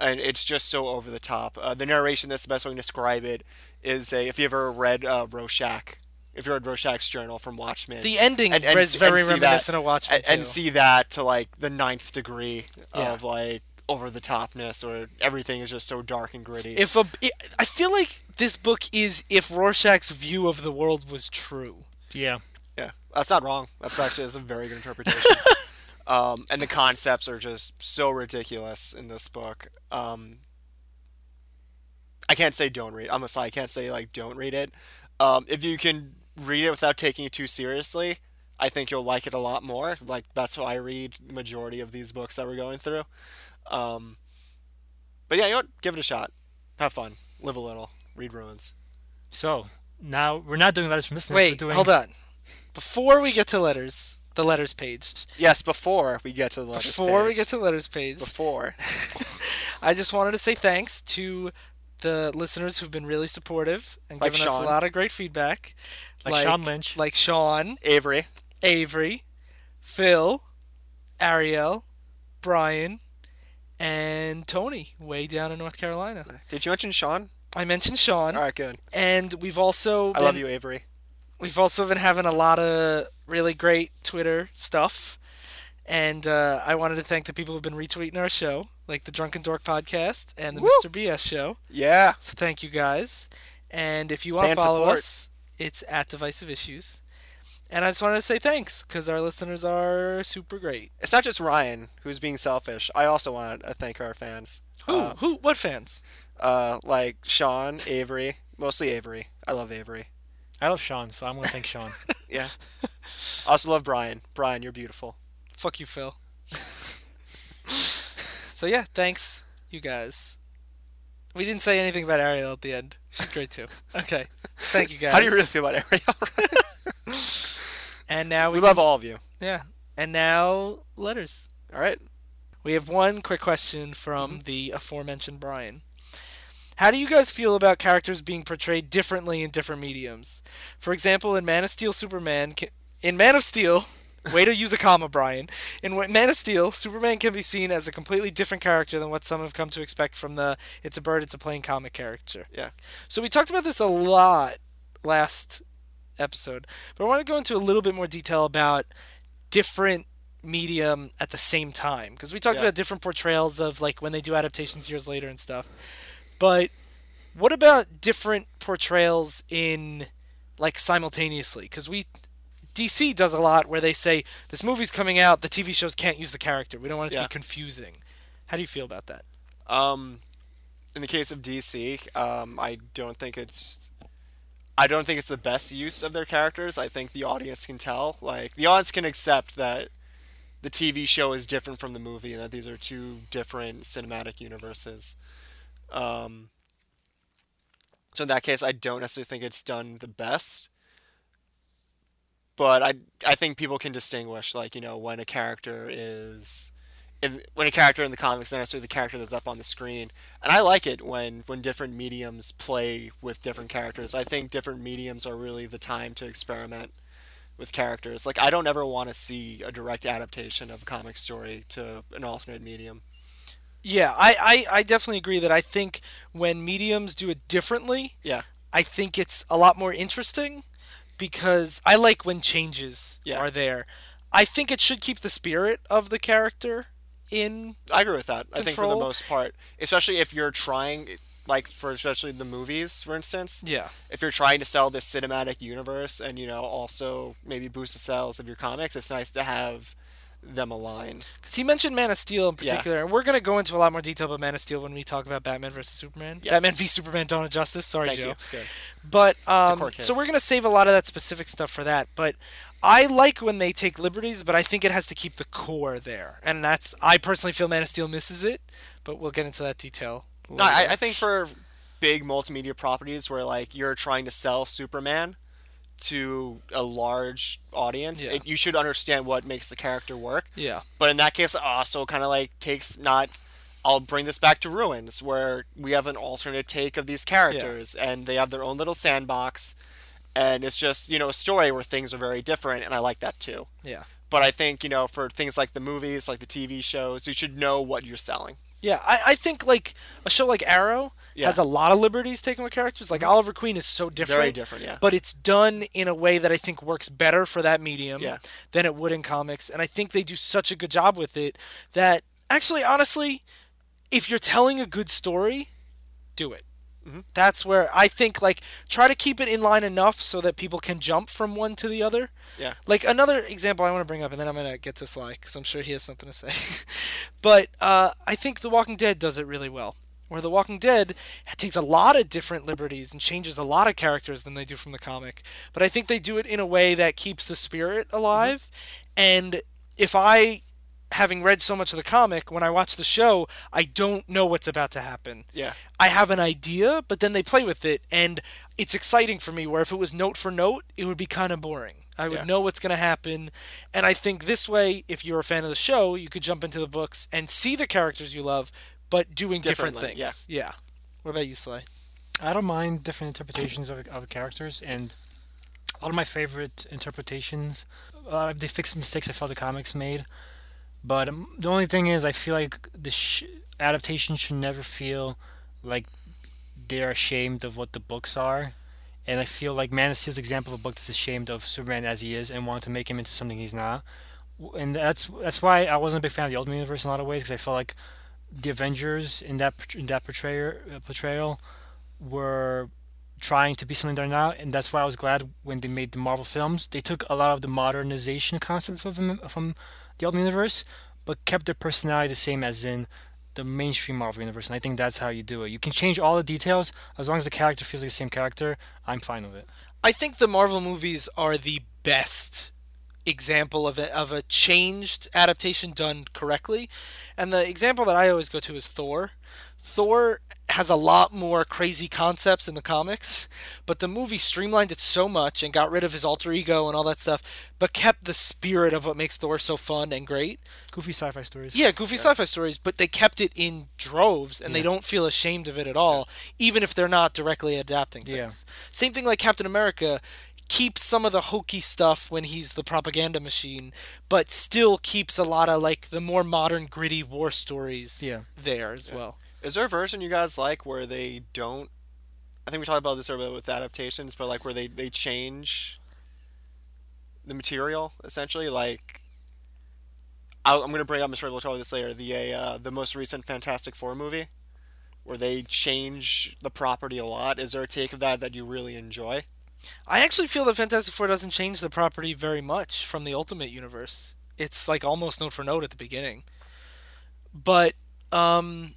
And it's just so over the top. Uh, the narration, that's the best way to describe it, is a if you ever read uh, Rorschach, if you read Rorschach's journal from Watchmen, The ending And- and is see- very and see that- reminiscent of Watchmen and, and see that to like the ninth degree Yeah. of like over the topness or everything is just so dark and gritty. if a, it, I feel like this book is if Rorschach's view of the world was true. Yeah, yeah, that's not wrong. That's actually that's a very good interpretation. [LAUGHS] um, and the concepts are just so ridiculous in this book. Um, I can't say don't read. I'm sorry, I can't say like don't read it. Um, if you can read it without taking it too seriously, I think you'll like it a lot more. Like that's how I read the majority of these books that we're going through. Um, but yeah, you know what? Give it a shot. Have fun. Live a little. Read ruins. so now we're not doing letters from listeners. Wait, we're doing, hold on. Before we get to letters, the letters page. Yes, before we get to the letters page. Before we get to the letters page, before. [LAUGHS] [LAUGHS] I just wanted to say thanks to the listeners who've been really supportive and Like given us a lot of great feedback. Like Sean Lynch. Like Sean, Avery. Avery, Phil, Ariel, Brian, and Tony, way down in North Carolina. Did you mention Sean? I mentioned Sean, All right, good. and we've also I love you, Avery. We've also been having a lot of really great Twitter stuff. And uh, I wanted to thank the people who've been retweeting our show, like the Drunken Dork podcast and the Woo! Mr. BS show. Yeah. So thank you guys. And if you want to follow support. us, it's at Divisive Issues. And I just wanted to say thanks because our listeners are super great. It's not just Ryan who's being selfish. I also want to thank our fans. Who? Uh, Who? What fans? uh, like Sean, Avery, mostly Avery. I love Avery. I love Sean, so I'm gonna thank Sean. [LAUGHS] Yeah. I also love Brian. Brian, you're beautiful. Fuck you, Phil. so yeah, thanks, you guys. We didn't say anything about Ariel at the end. She's great too. Okay, thank you guys. How do you really feel about Ariel? And now we, we can- love all of you. Yeah. And now letters. All right. We have one quick question from mm-hmm. the aforementioned Brian. How do you guys feel about characters being portrayed differently in different mediums? For example, in Man of Steel, Superman can, in Man of Steel, [LAUGHS] way to use a comma, Brian. In Man of Steel, Superman can be seen as a completely different character than what some have come to expect from the "It's a bird, it's a plane" comic character. Yeah. So we talked about this a lot last episode, but I want to go into a little bit more detail about different medium at the same time because we talked Yeah. about different portrayals of like when they do adaptations years later and stuff. But what about different portrayals in like simultaneously? Because we DC does a lot where they say this movie's coming out, the TV shows can't use the character. We don't want it to Yeah. be confusing. How do you feel about that? Um, in the case of DC, um, I don't think it's. I don't think it's the best use of their characters. I think the audience can tell. Like the audience can accept that the TV show is different from the movie, and that these are two different cinematic universes. Um, so in that case, I don't necessarily think it's done the best. But I I think people can distinguish like you know when a character is in, when a character in the comics, not necessarily the character that's up on the screen. And I like it when when different mediums play with different characters. I think different mediums are really the time to experiment with characters. Like I don't ever want to see a direct adaptation of a comic story to an alternate medium. Yeah, I, I, I definitely agree that I think when mediums do it differently, Yeah. I think it's a lot more interesting because I like when changes Yeah. are there. I think it should keep the spirit of the character in. I agree with that. I think for the most part, especially if you're trying, like for especially the movies, for instance, Yeah. if you're trying to sell this cinematic universe and you know also maybe boost the sales of your comics, it's nice to have them align. Because he mentioned Man of Steel in Yeah. particular, and we're going to go into a lot more detail about Man of Steel when we talk about Batman versus Superman. Yes. Batman v Superman Dawn of Justice. Sorry, Thank Joe. you. Good. But um, so we're gonna save a lot of that specific stuff for that. But I like when they take liberties, but I think it has to keep the core there, and that's I personally feel Man of Steel misses it. But we'll get into that detail. No, I. I think for big multimedia properties where like you're trying to sell Superman to a large audience, Yeah. it, you should understand what makes the character work. yeah, But in that case, it also kind of like takes not. I'll bring this back to Ruins, where we have an alternate take of these characters, and they have their own little sandbox, and it's just you know a story where things are very different, and I like that too. yeah, But I think you know for things like the movies, like the TV shows, you should know what you're selling. Yeah. I, I think like a show like Arrow Yeah. has a lot of liberties taken with characters. Like mm-hmm. Oliver Queen is so different. Very different, yeah. But it's done in a way that I think works better for that medium Yeah. than it would in comics, and I think they do such a good job with it that actually, honestly, if you're telling a good story, do it. Mm-hmm. That's where I think like try to keep it in line enough so that people can jump from one to the other. Yeah. Like another example I want to bring up, and then I'm gonna get to Sly because I'm sure he has something to say. [LAUGHS] but uh, I think The Walking Dead does it really well. Where The Walking Dead takes a lot of different liberties and changes a lot of characters than they do from the comic. But I think they do it in a way that keeps the spirit alive. And if I, having read so much of the comic, when I watch the show, I don't know what's about to happen. Yeah. I have an idea, but then they play with it, and it's exciting for me. Where if it was note for note, it would be kind of boring. I would Yeah. know what's going to happen, and I think this way, if you're a fan of the show, you could jump into the books and see the characters you love, but doing different Differently, things. Yeah. yeah. What about you, Sly? I don't mind different interpretations of, of characters, and a lot of my favorite interpretations, uh, they fix mistakes I felt the comics made. But um, the only thing is, I feel like the sh- adaptation should never feel like they're ashamed of what the books are. And I feel like Man of Steel's example of a book that's ashamed of Superman as he is and wanted to make him into something he's not. And that's that's why I wasn't a big fan of the Ultimate Universe in a lot of ways because I felt like the Avengers in that in that portrayal uh, portrayal were trying to be something they're not, and that's why I was glad when they made the Marvel films. They took a lot of the modernization concepts them from the Ultimate Universe, but kept their personality the same as in the mainstream Marvel universe. And I think that's how you do it. You can change all the details as long as the character feels like the same character. I'm fine with it. I think the Marvel movies are the best example of a, of a changed adaptation done correctly. And the example that I always go to is Thor. Thor has a lot more crazy concepts in the comics, but the movie streamlined it so much and got rid of his alter ego and all that stuff, but kept the spirit of what makes Thor so fun and great. Goofy sci-fi stories. Yeah, goofy sci-fi stories, but they kept it in droves, and they don't feel ashamed of it at all, even if they're not directly adapting things. Yeah. Same thing like Captain America keeps some of the hokey stuff when he's the propaganda machine, but still keeps a lot of like the more modern, gritty war stories Yeah. there as well. Is there a version you guys like where they don't? I think we talked about this earlier with adaptations, but like where they they change the material essentially. Like, I'll, I'm gonna bring up. I'm sure we'll talk about this later. The uh, the most recent Fantastic Four movie, where they change the property a lot. Is there a take of that that you really enjoy? I actually feel that Fantastic Four doesn't change the property very much from the Ultimate Universe. It's like almost note for note at the beginning. But um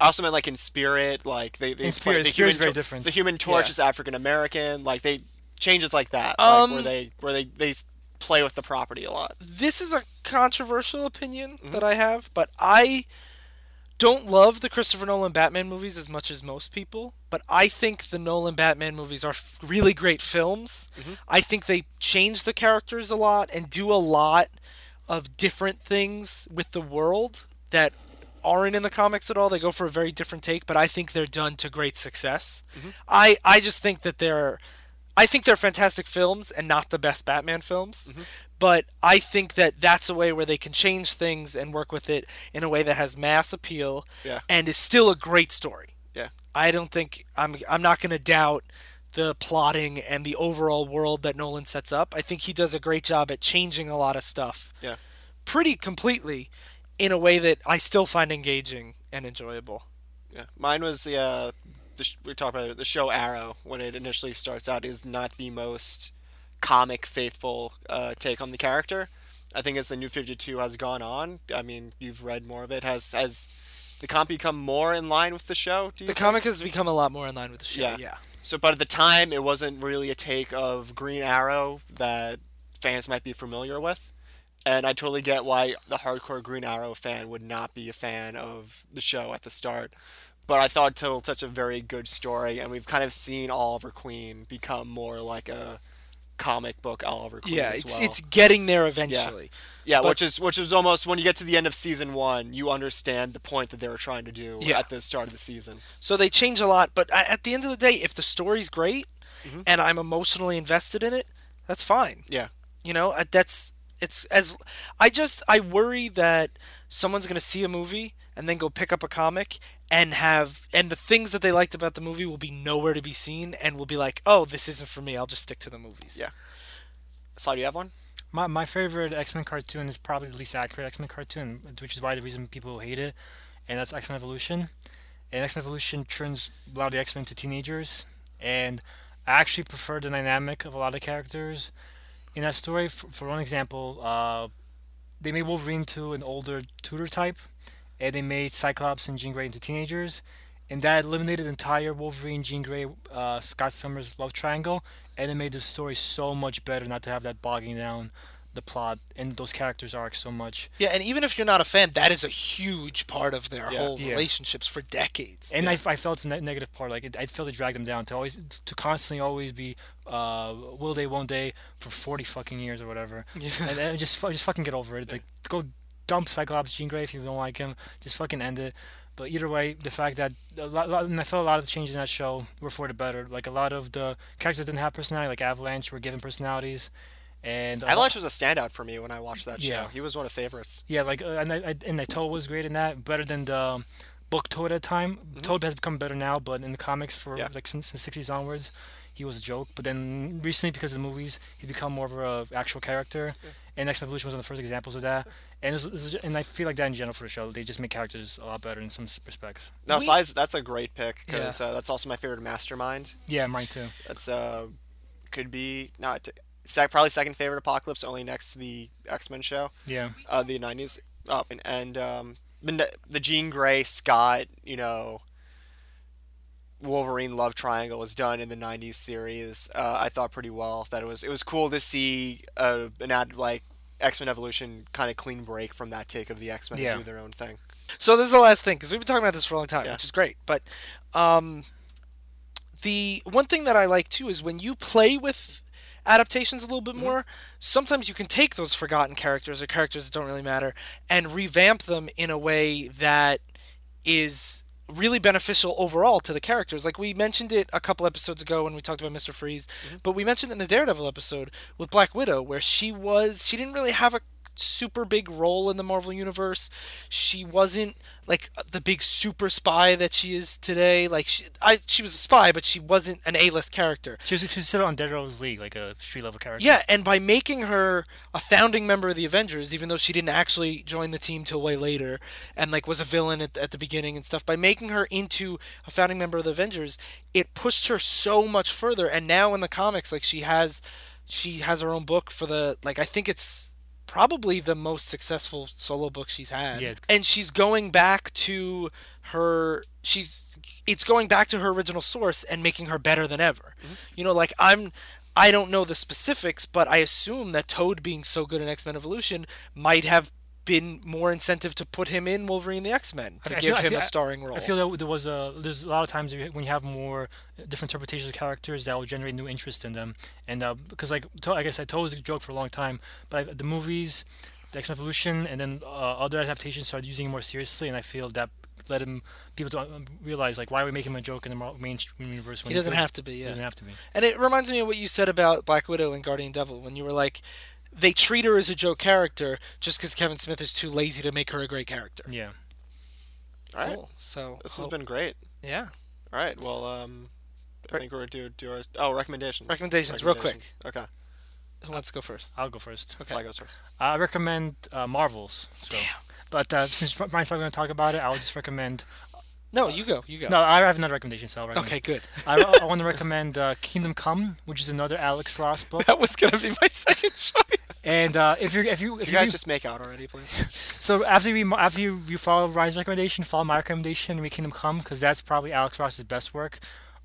I also meant like in Spirit, like they they In Spirit, the Spirit's Human very different. The Human Torch Yeah. is African American. Like they changes like that, Um, like where they where they they play with the property a lot. this is a controversial opinion Mm-hmm. that I have, but I don't love the Christopher Nolan Batman movies as much as most people. But I think the Nolan Batman movies are f- really great films. Mm-hmm. I think they change the characters a lot and do a lot of different things with the world that aren't in the comics at all. They go for a very different take, but I think they're done to great success. Mm-hmm. I I just think that they're I think they're fantastic films and not the best Batman films. Mm-hmm. But I think that that's a way where they can change things and work with it in a way that has mass appeal Yeah. and is still a great story. Yeah. I don't think I'm I'm not going to doubt the plotting and the overall world that Nolan sets up. I think he does a great job at changing a lot of stuff Yeah. pretty completely in a way that I still find engaging and enjoyable. Yeah. Mine was the uh, the sh- we talked about it, the show Arrow when it initially starts out is not the most comic faithful uh, take on the character. I think as the New Fifty Two has gone on, I mean, you've read more of it. Has has the comic become more in line with the show? The think? comic has become a lot more in line with the show. Yeah. Yeah. So, but at the time, it wasn't really a take of Green Arrow that fans might be familiar with. And I totally get why the hardcore Green Arrow fan would not be a fan of the show at the start. But I thought it told such a very good story, and we've kind of seen Oliver Queen become more like a comic book Oliver Queen Yeah, as it's well. it's getting there eventually. yeah, but- which is which is almost when you get to the end of season one, you understand the point that they were trying to do Yeah. at the start of the season. So they change a lot, but at the end of the day, if the story's great Mm-hmm. and I'm emotionally invested in it, that's fine. Yeah, You know, uh, that's it's as I just I worry that someone's going to see a movie and then go pick up a comic and have and the things that they liked about the movie will be nowhere to be seen and will be like, "Oh, this isn't for me. I'll just stick to the movies." Yeah. So, do you have one? My, my favorite X Men cartoon is probably the least accurate X Men cartoon, which is why the reason people hate it, and that's X Men Evolution. And X Men Evolution turns a lot of the X Men into teenagers, and I actually prefer the dynamic of a lot of characters in that story. For, for one example, uh, they made Wolverine to an older tutor type, and they made Cyclops and Jean Grey into teenagers, and that eliminated the entire Wolverine, Jean Grey, uh, Scott Summers love triangle, and it made the story so much better not to have that bogging down the plot and those characters arcs so much. Yeah, and even if you're not a fan, that is a huge part of their Yeah. whole Yeah. relationships for decades. And I, I felt the ne- negative part, like it, I felt it dragged them down to always to constantly always be, uh, will they, won't they, for forty fucking years or whatever. [LAUGHS] And, and just just fucking get over it. Like go dump Cyclops Jean Grey if you don't like him. Just fucking end it. But either way, the fact that a lot, lot- and I felt a lot of the changes in that show were for the better. Like a lot of the characters that didn't have personality, like Avalanche, were given personalities. And a lot- Avalanche was a standout for me when I watched that show. Yeah. He was one of favorites. Yeah, like uh, and I, I, and the Toad was great in that, better than the um, book Toad at the time. Toad has become better now, but in the comics for Mm-hmm. Yeah. like since the '60s onwards, he was a joke. But then recently, because of the movies, he's become more of a actual character. And X Men Evolution was one of the first examples of that. And it's, it's, and I feel like that in general for the show, they just make characters a lot better in some respects. No, We- Sly's that's a great pick because Yeah. uh, that's also my favorite Mastermind. Yeah, mine too. That's uh, could be not sec- probably second favorite Apocalypse, only next to the X Men show, Yeah, uh, the '90s. Oh, and, and um, the, the Jean Grey Scott, you know, Wolverine love triangle was done in the '90s series. Uh, I thought pretty well. That it was it was cool to see uh, an ad like X Men Evolution kind of clean break from that take of the X Men Yeah. do their own thing. So this is the last thing because we've been talking about this for a long time, Yeah. which is great. But um, the one thing that I like too is when you play with adaptations a little bit mm-hmm. more. Sometimes you can take those forgotten characters or characters that don't really matter and revamp them in a way that is really beneficial overall to the characters. Like we mentioned it a couple episodes ago when we talked about Mr. Freeze, mm-hmm. but we mentioned it in the Daredevil episode with Black Widow where she was she didn't really have a super big role in the Marvel universe. She wasn't like the big super spy that she is today. Like she, I, she was a spy, but she wasn't an A-list character. she was still on Daredevil's League, like a street level character. Yeah, and by making her a founding member of the Avengers, even though she didn't actually join the team till way later, and like was a villain at, at the beginning and stuff, by making her into a founding member of the Avengers, it pushed her so much further. And now in the comics, like she has, she has her own book for the like I think it's probably the most successful solo book she's had. Yeah. And she's going back to her she's it's going back to her original source and making her better than ever. Mm-hmm. You know, like I'm I don't know the specifics, but I assume that Toad being so good in X Men Evolution might have been more incentive to put him in Wolverine the X Men to I give feel- I him feel- a starring role. I feel that there was a there's a lot of times when you have more different interpretations of characters that will generate new interest in them, and uh, because like I said, Toad was a joke for a long time, but I, the movies, the X Men Evolution, and then uh, other adaptations started using it more seriously, and I feel that let him people to um, realize like why are we making him a joke in the mainstream universe when he doesn't could- have to be. he Yeah. doesn't have to be. And it reminds me of what you said about Black Widow and Guardian Devil when you were like, they treat her as a joke character just because Kevin Smith is too lazy to make her a great character. Yeah. All right. Cool. So This has oh, been great. yeah. All right. Well, um, I think we're gonna do do our oh recommendations. Recommendations, real quick. Okay. Who wants to go first? I'll go first. So I goes first. I recommend uh, Marvels. So. But uh, since Brian's probably going to talk about it, I'll just recommend. No, you go. You go. No, I have another recommendation, so I'll recommend. Okay, good. I, I want to recommend uh, Kingdom Come, which is another Alex Ross book. [LAUGHS] That was gonna be my second [LAUGHS] choice. And uh, if you're if you if Can you, you guys do- just make out already, please? [LAUGHS] so after you after you, you follow Ryan's recommendation, follow my recommendation, we Kingdom Come, because that's probably Alex Ross's best work,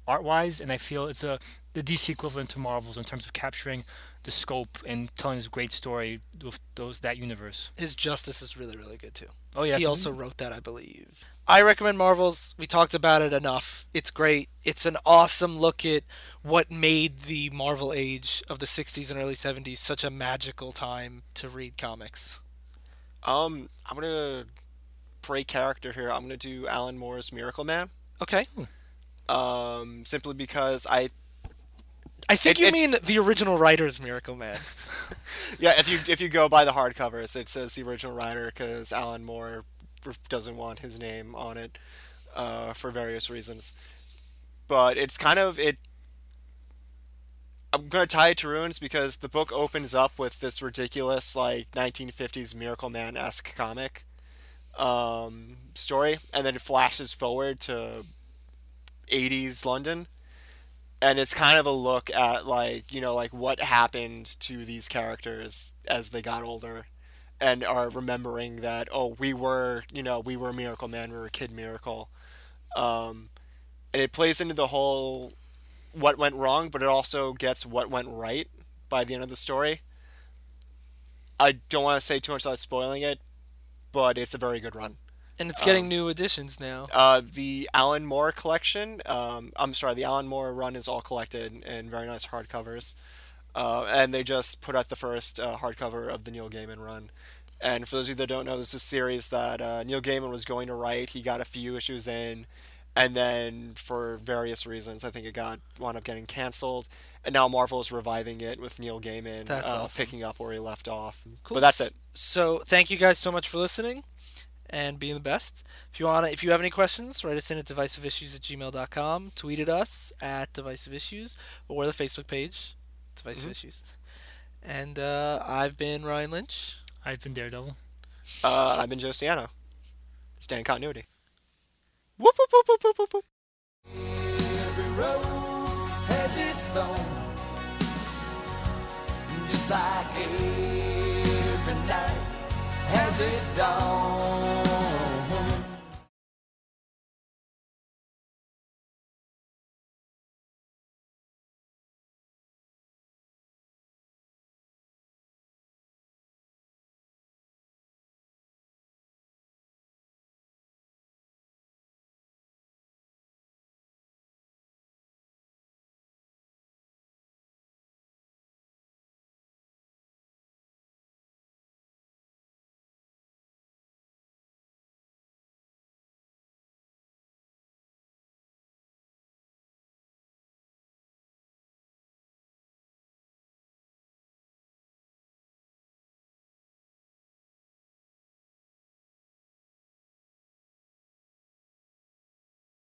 art wise, and I feel it's a the DC equivalent to Marvels in terms of capturing the scope and telling this great story with those that universe. His Justice is really, really good too. Oh yeah, he so- also wrote that, I believe. I recommend Marvels. We talked about it enough. It's great. It's an awesome look at what made the Marvel age of the 60s and early 70s such a magical time to read comics. Um, I'm gonna break character here. I'm gonna do Alan Moore's Miracleman. Okay. Um, simply because I I think It- you mean the original writer's Miracleman. [LAUGHS] yeah if you if you go by the hardcovers, it says the original writer because Alan Moore r- doesn't want his name on it uh, for various reasons. But it's kind of it. I'm gonna tie it to ruins because the book opens up with this ridiculous like 1950s Miracleman esque comic um, story, and then it flashes forward to 80s London, and it's kind of a look at like you know like what happened to these characters as they got older, and are remembering that oh we were you know we were Miracleman, we were Kid Miracle, um, and it plays into the whole what went wrong, but it also gets what went right by the end of the story. I don't want to say too much without spoiling it, but it's a very good run. And it's getting new editions now. Uh, the Alan Moore collection, um, I'm sorry, the Alan Moore run is all collected in very nice hardcovers. Uh, and they just put out the first uh, hardcover of the Neil Gaiman run. And for those of you that don't know, this is a series that uh, Neil Gaiman was going to write. He got a few issues in, and then for various reasons, I think it got wound up getting canceled. And now Marvel is reviving it with Neil Gaiman uh, awesome. picking up where he left off. Cool. But that's it. So thank you guys so much for listening and being the best. If you want to, if you have any questions, write us in at divisiveissues at gmail.com. Tweet at us at divisiveissues, or the Facebook page, divisive Mm-hmm. issues. And uh, I've been Ryan Lynch. I've been Daredevil. Uh, I've been Josiano. Staying continuity. Whoop, whoop, whoop, whoop, whoop, whoop, whoop. Every rose has its thorn. Just like every night has its dawn.